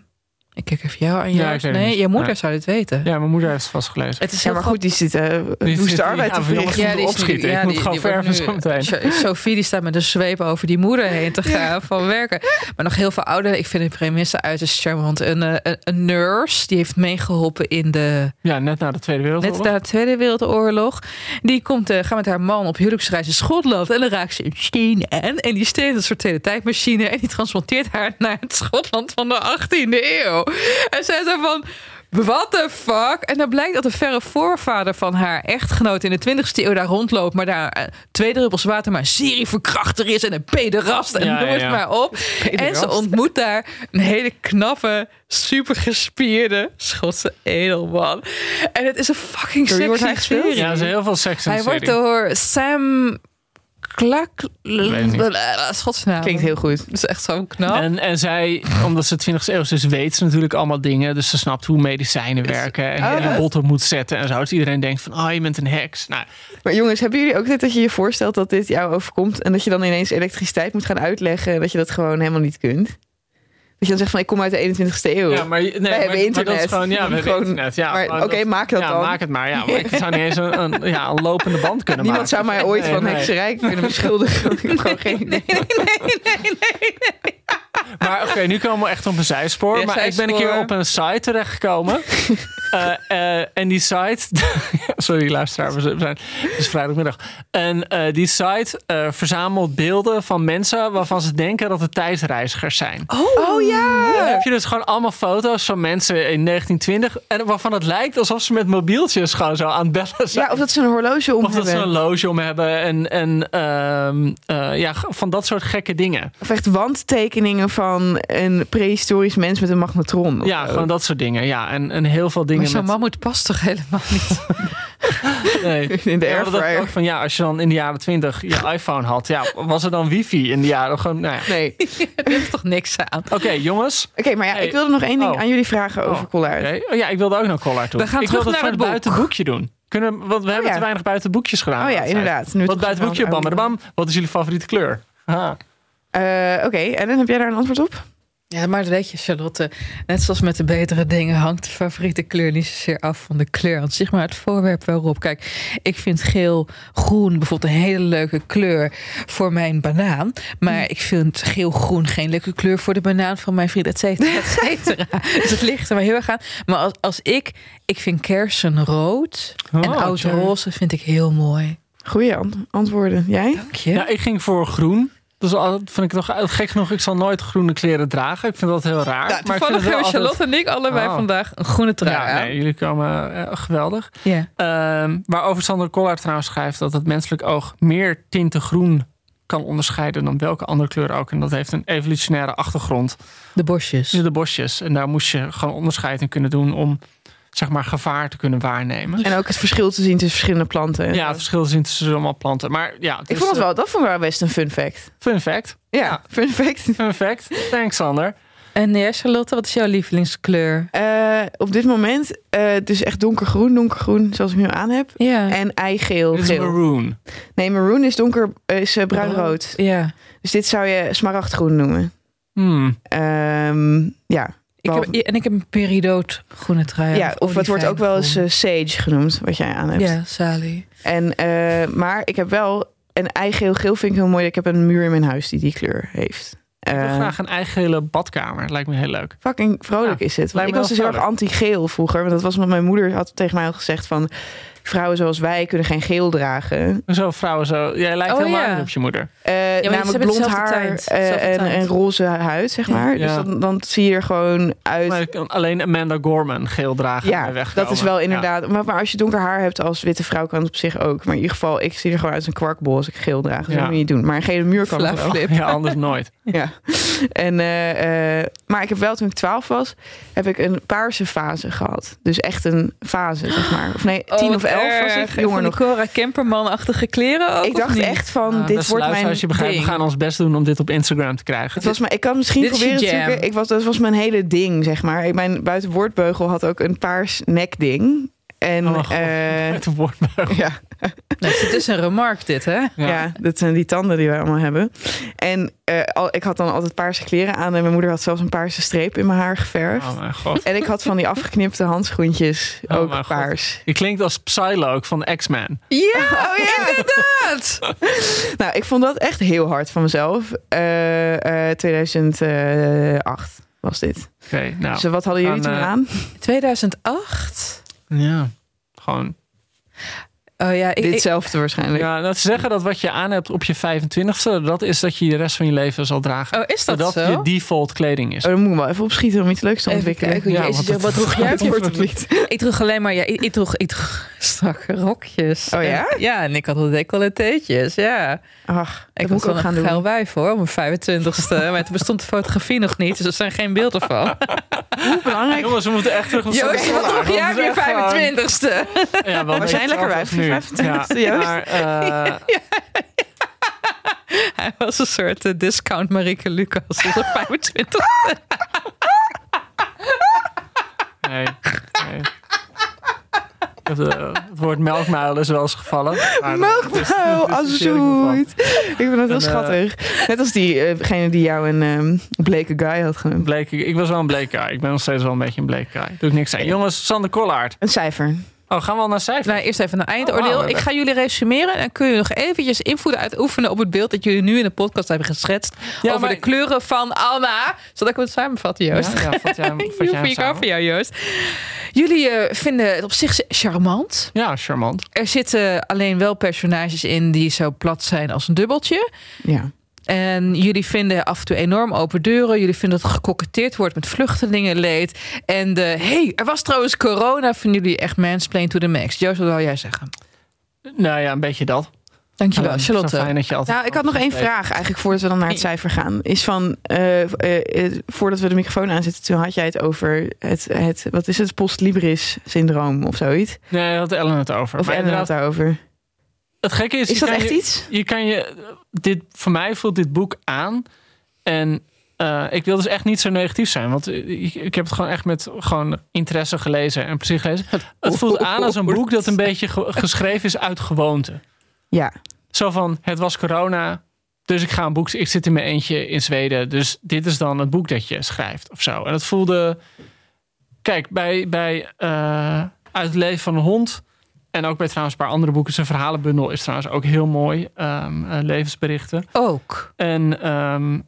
ik kijk even jou aan Ja, jou. ik weet het nee, niet. je moeder Nee. zou dit weten. Ja, mijn moeder heeft het vast gelezen. Het is Ja, heel maar goed, die zit uh, Die woeste zit- arbeid ja, te verrichten. moet opschieten. Ik moet gewoon wordt verven zo meteen. So- Sophie die staat met een zweep over die moeder heen te gaan van werken. Maar nog heel veel ouder. Ik vind de premisse uiterst charmant. Een, eh, een, een nurse die heeft meegeholpen in de Ja, net na de Tweede Wereldoorlog. Net na de Tweede Wereldoorlog. Die komt, eh gaat met haar man op huwelijksreis in Schotland. En dan raakt ze een steen aan. En die steen is een soort teletijdmachine. En die transporteert haar naar het Schotland van de 18e eeuw. En zij zo van... What the fuck? En dan blijkt dat de verre voorvader van haar echtgenoot in de 20e eeuw daar rondloopt, maar daar eh, twee druppels water, maar een serieverkrachter is en een pederast en Ja, noem het ja. maar op. En ze ontmoet daar een hele knappe, super gespierde Schotse edelman. En het is een fucking Door sexy gespeeld? serie. Ja, er is heel veel seks in Hij wordt serie. door Sam Klak... weet niet. Schotse naam. Klinkt heel goed. Dat is echt zo knap. En, en zij, omdat ze 20e eeuw is, weet ze natuurlijk allemaal dingen. Dus ze snapt hoe medicijnen werken en Oh, hoe je dat- botten moet zetten. En zo. Dus iedereen denkt van, oh, je bent een heks. Nou, Maar jongens, hebben jullie ook dit dat je je voorstelt dat dit jou overkomt en dat je dan ineens elektriciteit moet gaan uitleggen en dat je dat gewoon helemaal niet kunt? Dat je dan zegt van ik kom uit de 21ste eeuw. ja, maar, nee, maar, hebben maar internet. dat is gewoon, ja, we hebben Gewoon- internet. Ja, maar oké, maak dat ja, dan. maak het maar. Ja, maar ik zou niet eens een, een, ja, een lopende band kunnen Niemand zou maken. mij ooit Nee, van nee. hekserij kunnen beschuldigen. ik heb gewoon geen idee. Maar oké, nu komen we echt op een zijspoor. Ja, maar ik ben een keer op een site terechtgekomen. Eh, eh, en die site... Sorry luisteraar, we zijn, het is vrijdagmiddag. En eh, die site eh, verzamelt beelden van mensen... waarvan ze denken dat het tijdreizigers zijn. Oh ja! Dan heb je dus gewoon allemaal foto's van mensen in 1920... en waarvan het lijkt alsof ze met mobieltjes gewoon zo aan het bellen zijn. Ja, of dat ze een horloge om Of dat ze hebben. een loge om hebben en, en ehm, eh, ja, van dat soort gekke dingen. Of echt wandtekeningen van een prehistorisch mens met een magnetron. of Ja, gewoon dat soort dingen. Ja, en, en heel veel dingen maar zo'n met... mammoet past toch helemaal niet? Nee. In de Ja, airfryer. ook van ja, als je dan in de jaren twintig je iPhone had, ja, was er dan wifi in de jaren? Gewoon, nou ja. Nee. Er is toch niks aan? Oké, jongens. Oké, maar ja, Hey. ik wilde nog één ding Oh. aan jullie vragen over Oh, Collard. Oh, ja, ik wilde ook nog Collard doen. We gaan ik terug wilde naar het boek. buitenboekje doen. Kunnen, we- want we hebben ja. te weinig buitenboekjes gedaan. Oh ja, inderdaad. Nu het Wat buitenboekje, bam, bam, bam. Wat is jullie favoriete kleur? Aha. Eh, Oké, en dan heb jij daar een antwoord op? Ja, maar weet je, Charlotte. Net zoals met de betere dingen hangt de favoriete kleur niet zozeer af van de kleur aan zich, maar het voorwerp waarop. Kijk, ik vind geel-groen bijvoorbeeld een hele leuke kleur voor mijn banaan. Maar ik vind geel-groen geen leuke kleur voor de banaan van mijn vriend, et cetera, et cetera. dus het ligt er maar heel erg aan. Maar als, als ik, ik vind kersenrood en Oh, oud tja. roze vind ik heel mooi. Goeie ant- antwoorden. Jij? Dank je. Ja, ik ging voor groen. Dus al- vind ik toch gek genoeg. Ik zal nooit groene kleren dragen. Ik vind dat heel raar. Ja, maar toevallig hebben altijd- Charlotte en ik allebei Oh. vandaag een groene trui Ja, nee, jullie komen eh, geweldig. Ja. Ehm waarover Sander Collard trouwens schrijft dat het menselijk oog meer tinten groen kan onderscheiden dan welke andere kleur ook. En dat heeft een evolutionaire achtergrond. De bosjes. De bosjes. En daar moest je gewoon onderscheid in kunnen doen om zeg maar gevaar te kunnen waarnemen. En ook het verschil te zien tussen verschillende planten. Ja, het verschil zien tussen allemaal planten. Maar ja, ik vond het eh, wel, dat vond ik wel best een fun fact. Fun fact. Ja, Ja. fun fact. Fun fact. Thanks, Sander. En jij, Charlotte, wat is jouw lievelingskleur? Eh, op dit moment eh, dus echt donkergroen, donkergroen zoals ik nu aan heb. Ja. En eigeel, Dit is geel. maroon. Nee, maroon is donker, is eh, bruinrood. Ja. Dus dit zou je smaragdgroen noemen. Hmm. Ehm, ja. Ik heb, en ik heb een peridoot groene trui. ja, of het wordt ook wel eens eh, sage genoemd, wat jij aan hebt. Ja, Sally. En, eh, maar ik heb wel een eigeel geel vind ik heel mooi. Ik heb een muur in mijn huis die die kleur heeft. Ik wil Eh, graag een eigen hele badkamer. Lijkt me heel leuk. Fucking vrolijk Ja, is het. Want lijkt ik was dus heel heel erg anti-geel vroeger. Want dat was wat mijn moeder had tegen mij al gezegd van... vrouwen zoals wij kunnen geen geel dragen. Zo vrouwen zo. Jij lijkt Oh, helemaal ja. niet op je moeder. Eh, maar ze namelijk blond haar eh, en, roze huid, zeg maar. Ja. Dus dan, dan zie je er gewoon uit. Maar ik kan alleen Amanda Gorman geel dragen ja, wegkomen. dat is wel Ja. inderdaad. Maar, maar als je donker haar hebt als witte vrouw, kan het op zich ook. Maar in ieder geval, ik zie er gewoon uit als een kwarkbol als ik geel draag. Ja. dat moet je niet doen. Maar een gele muur kan het wel. Flip. Ja, anders nooit. Ja. En, eh, eh, maar ik heb wel toen ik 12 was, heb ik een paarse fase gehad. Dus echt een fase, zeg maar. Of nee, 10 of 11 was ik. Jonger nog. Cora Kemperman-achtige kleren ook, Ik dacht niet? echt van, Nou, dit wordt mijn luisteraars, je begrijpt, ding. we gaan ons best doen om dit op Instagram te krijgen. Het was maar, ik kan misschien Dit proberen te zoeken. Ik was, dat was mijn hele ding, zeg maar. Ik, mijn buitenwoordbeugel had ook een paars nekding. En Oh, God. eh, Met een woordbeugel. ja, Nee, het is een remark dit, hè? ja. dat zijn die tanden die wij allemaal hebben. En eh, al, ik had dan altijd paarse kleren aan. En mijn moeder had zelfs een paarse streep in mijn haar geverfd. Oh mijn god. En ik had van die afgeknipte handschoentjes, Oh, ook God. paars. Je klinkt als Psylocke van X-Men. Ja, Oh ja, inderdaad! Nou, ik vond dat echt heel hard van mezelf. Eh, eh, 2008 was dit. Oké, nou. Dus wat hadden jullie toen aan? 2008? Ja, gewoon. Oh ja, ik, ik, Ditzelfde waarschijnlijk. Ja, dat ze zeggen dat wat je aan hebt op je 25ste, dat is dat je de rest van je leven zal dragen. oh, is dat, dat zo? je default kleding is. Oh, dan moet ik wel even opschieten om iets leuks te Even ontwikkelen. kijken. Ja, Jezus, wat droeg jij Het voor? het niet. Ik droeg alleen maar, ja, ik, ik droeg, ik droeg strakke rokjes. Oh ja? En- ja, en ik had wel decolleteetjes, ja. Ach, Ik moet was ook wel gaan een doen. geil wijf hoor, op mijn 25ste. maar toen bestond de fotografie nog niet, dus er zijn geen beelden van. Hoe belangrijk. Jongens, we moeten echt terug naar Joost, wat droeg jij op het je is echt gewoon- 25ste? Ja, wel Waarschijnlijk een lekker wijf, hetzelfde 25ste, nu. Ja, maar, eh, Hij was een soort eh, discount Marieke Lucas de 25 nee, nee. Het, eh, het woord melkmuil is wel eens gevallen. dat- dat Melkmuil, dat dissocieer ik vind het heel En, schattig. Net als diegene die jou een ehm bleke guy had genoemd. Bleek, ik was wel een bleek guy. Ik ben nog steeds wel een beetje een bleek guy. Doe ik niks aan. Jongens, Sander Kollaert. Een cijfer. Oh, gaan we al naar cijfers? Nou, eerst even een Oh, eindoordeel. ik ga jullie resumeren en kun je nog eventjes invloed uitoefenen op het beeld dat jullie nu in de podcast hebben geschetst Ja, over maar- de kleuren van Anna. Zal ik het samenvatten, Joost? Ja, ja, vat jij vat Ik jou, Joost. Jullie eh, vinden het op zich charmant. Ja, charmant. Er zitten alleen wel personages in die zo plat zijn als een dubbeltje. Ja. En jullie vinden af en toe enorm open deuren. Jullie vinden dat gekoketteerd wordt met vluchtelingenleed. En de, hey, er was trouwens corona. Vinden jullie echt mansplain to the max. Joost, wat wil jij zeggen? Nou ja, een beetje dat. Dankjewel, Ehm, Charlotte. zo fijn dat je altijd Nou, ik had nog één vraag eigenlijk voordat we dan naar het cijfer gaan. Is van, eh, eh, eh, voordat we de microfoon aanzetten, toen had jij het over het, het wat is het, post-libris syndroom of zoiets? Nee, daar had Ellen het over. Of Maar Ellen had inderdaad, daarover. Het gekke is... Is dat echt je, iets? Je kan je... Dit, voor mij voelt dit boek aan. En eh, ik wil dus echt niet zo negatief zijn. Want ik, ik heb het gewoon echt met gewoon interesse gelezen en precies gelezen. Het voelt aan als een boek dat een beetje ge- geschreven is uit gewoonte. Ja. Zo van, het was corona, dus ik ga een boek... Ik zit in mijn eentje in Zweden, dus dit is dan het boek dat je schrijft of zo. En het voelde... Kijk, bij, bij eh, Uit het leven van een hond... en ook bij trouwens een paar andere boeken... zijn verhalenbundel is trouwens ook heel mooi. ehm, eh, levensberichten. Ook. En ehm,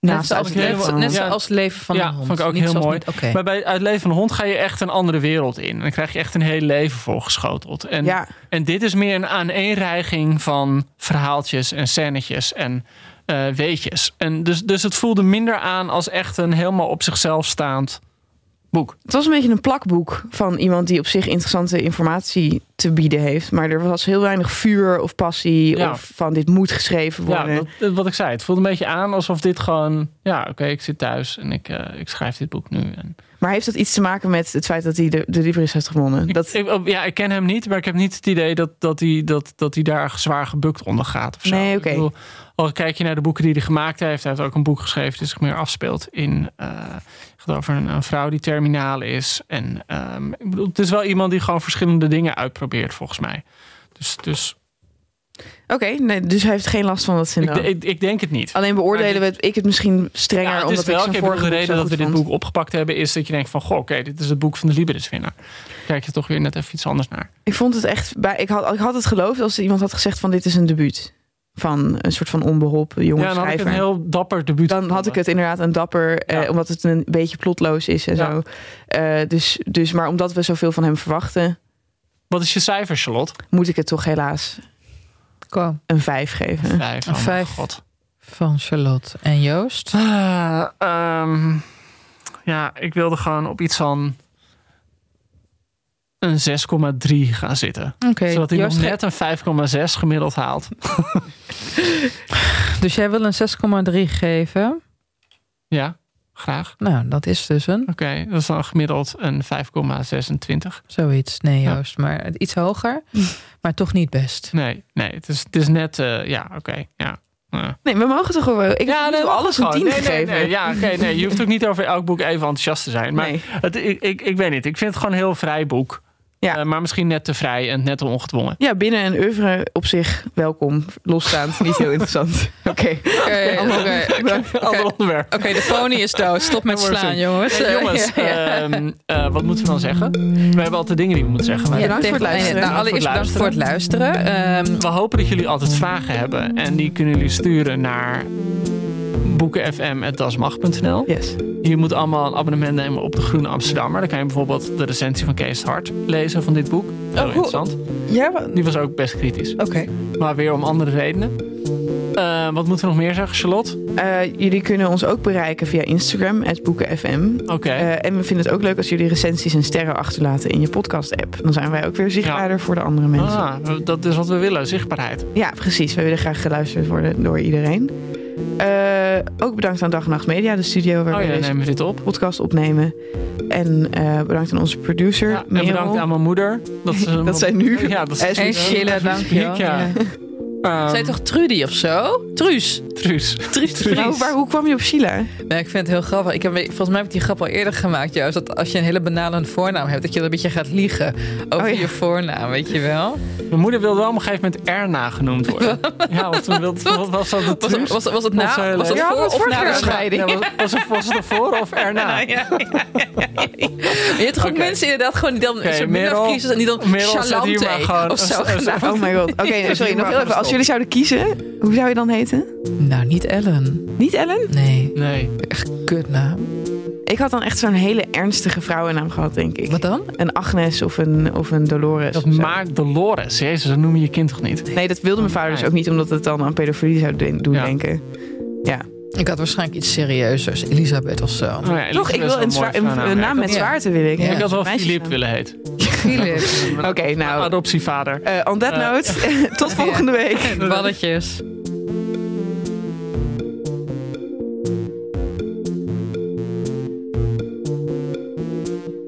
Naast net zoals, het leven van een net. Ja. zoals leven van Ja, een hond. vond ik ook Niet heel mooi. Maar bij Uit leven van een hond ga je echt een andere wereld in. En dan krijg je echt een heel leven voorgeschoteld. En, Ja, en dit is meer een aaneenreiging van verhaaltjes en scènetjes en eh, weetjes. En dus, dus het voelde minder aan als echt een helemaal op zichzelf staand boek. het was een beetje een plakboek van iemand die op zich interessante informatie te bieden heeft. Maar er was heel weinig vuur of passie Ja. of van dit moet geschreven Ja, worden. dat- wat ik zei. Het voelde een beetje aan alsof dit gewoon... Ja, oké, ik zit thuis en ik, eh, ik schrijf dit boek nu. En Maar heeft dat iets te maken met het feit dat hij de, de Libris heeft gewonnen? Dat, ik- oh, ja, ik ken hem niet, maar ik heb niet het idee dat, dat, hij, dat, dat hij daar zwaar gebukt onder gaat. Of zo. Nee, oké. bedoel, Al kijk je naar de boeken die hij gemaakt heeft, hij heeft ook een boek geschreven die zich meer afspeelt in. gaat over een, een vrouw die terminaal is. En ehm, ik bedoel, het is wel iemand die gewoon verschillende dingen uitprobeert, volgens mij. Dus, dus Oké, nee, dus hij heeft geen last van dat syndroom. ik, ik denk het niet. Alleen beoordelen we het, ik het misschien strenger, Ja, het omdat wel, ik zijn vorige reden dat we dit boek opgepakt hebben, is dat je denkt van, goh, oké, dit is het boek van de Liberis-winnaar. Kijk je toch weer net even iets anders naar. Ik vond het echt, bij, ik, had, ik had het geloofd als iemand had gezegd van dit is een debuut. Van een soort van onbeholpen jonge Ja, dan had ik schrijver. een heel dapper debuut. dan had ik het inderdaad een dapper, eh, omdat het een beetje plotloos is en Ja. zo. Eh, dus, dus, maar omdat we zoveel van hem verwachten. Wat Wat is je cijfer, Charlotte? Moet ik het toch helaas Een 5 geven. Vijf. Een Oh, vijf. god. van Charlotte. En Joost? Ehm, ja, ik wilde gewoon op iets van een 6,3 gaan zitten. Oké, Zodat hij nog Joost, net een 5,6 gemiddeld haalt. Dus jij wil een 6,3 geven? Ja, graag. Nou, dat is dus een Oké, dat is dan gemiddeld een 5,26. zoiets. Nee, Ja. Joost, maar iets hoger. Maar toch niet best. Nee, nee, het is, het is net, eh, ja, oké, ja. Ja. Nee, we mogen toch gewoon... Ik ja, nee, nee, alles een. 10 nee, nee, gegeven. nee, ja, oké, nee, je hoeft ook niet over elk boek even enthousiast te zijn. Maar Nee. het, ik, ik, ik weet niet, ik vind het gewoon een heel vrij boek. Ja. Eh, maar misschien net te vrij en net te ongedwongen. Ja, binnen een oeuvre op zich welkom. Losstaand, niet heel interessant. Oké. Ander onderwerp. Oké, de pony is dood. Stop met maar slaan, jongens. Hey, jongens, Ja, ja. ehm, eh, wat moeten we dan zeggen? We hebben altijd dingen die we moeten zeggen. Ja, bedankt voor het luisteren. Nou, allereerst bedankt voor het luisteren. Ehm, We hopen dat jullie altijd vragen hebben. En die kunnen jullie sturen naar boekenfm.dasmag.nl. Yes. Je moet allemaal een abonnement nemen op de Groene Amsterdammer. Dan kan je bijvoorbeeld de recensie van Kees het Hart lezen van dit boek. Heel hoe- interessant. Ja, Die was ook best kritisch. oké. Maar weer om andere redenen. Eh, wat moeten we nog meer zeggen, Charlotte? Eh, jullie kunnen ons ook bereiken via Instagram, boekenfm. Oké. Eh, en we vinden het ook leuk als jullie recensies en sterren achterlaten in je podcast-app. Dan zijn wij ook weer zichtbaarder voor de andere mensen. ah, dat is wat we willen, zichtbaarheid. Ja, precies. We willen graag geluisterd worden door iedereen. Eh, ook bedankt aan Dag en Nacht Media, de studio waar Oh we deze dit op. podcast opnemen. En eh, bedankt aan onze producer, Ja, en bedankt aan mijn moeder. Dat, ze Dat zij nu- Ja, dat is Sheila, dankjewel. Ja. Ja. Ehm, Zij toch Trudy of zo? Truus. Truus. Truus Vries. Nou, waar, hoe kwam je op Sheila? Nee, ik vind het heel grappig. Ik heb, volgens mij heb ik die grap al eerder gemaakt. Juist dat als je een hele banale voornaam hebt, dat je dan een beetje gaat liegen over Oh, ja. je voornaam, weet je wel? Mijn moeder wilde wel op een gegeven moment Erna genoemd worden. ja, want toen wilde, wat was dat de Was, truus? was, was het Was, na, eh, was het ja, voor of na de scheiding? Ja, was, was, het, was het ervoor of erna? Ja, ja, ja, ja, ja. Je hebt toch ook Oké. mensen inderdaad gewoon die dan Merel- minder kiezen en die dan Merel, gewoon of zo. een- een- Oh my god. Oké, sorry, nog heel even. Als gestopt. jullie zouden kiezen, hoe zou je dan heten? nou, niet Ellen. Niet Ellen? Nee, Nee. echt kutnaam. Ik had dan echt zo'n hele ernstige vrouwennaam gehad, denk ik. Wat dan? Een Agnes of een, of een Dolores. Dat maakt Dolores. Jezus, dat noem je je kind toch niet? Nee, dat wilde mijn vader dus ook niet, omdat het dan aan pedofilie zou de- doen Ja. denken. Ja. Ik had waarschijnlijk iets serieuzers. Elisabeth of zo. Oh ja, Elisabeth Toch, ik wil een, een zwaar, mooie een, voornaam. een naam met Ja. zwaarte wil ik. Ja. Ik had wel Meisjesnaam. Filip willen heten. Philip. Oké, nou, Adoptievader. eh, on that Eh, note, tot volgende week. Balletjes.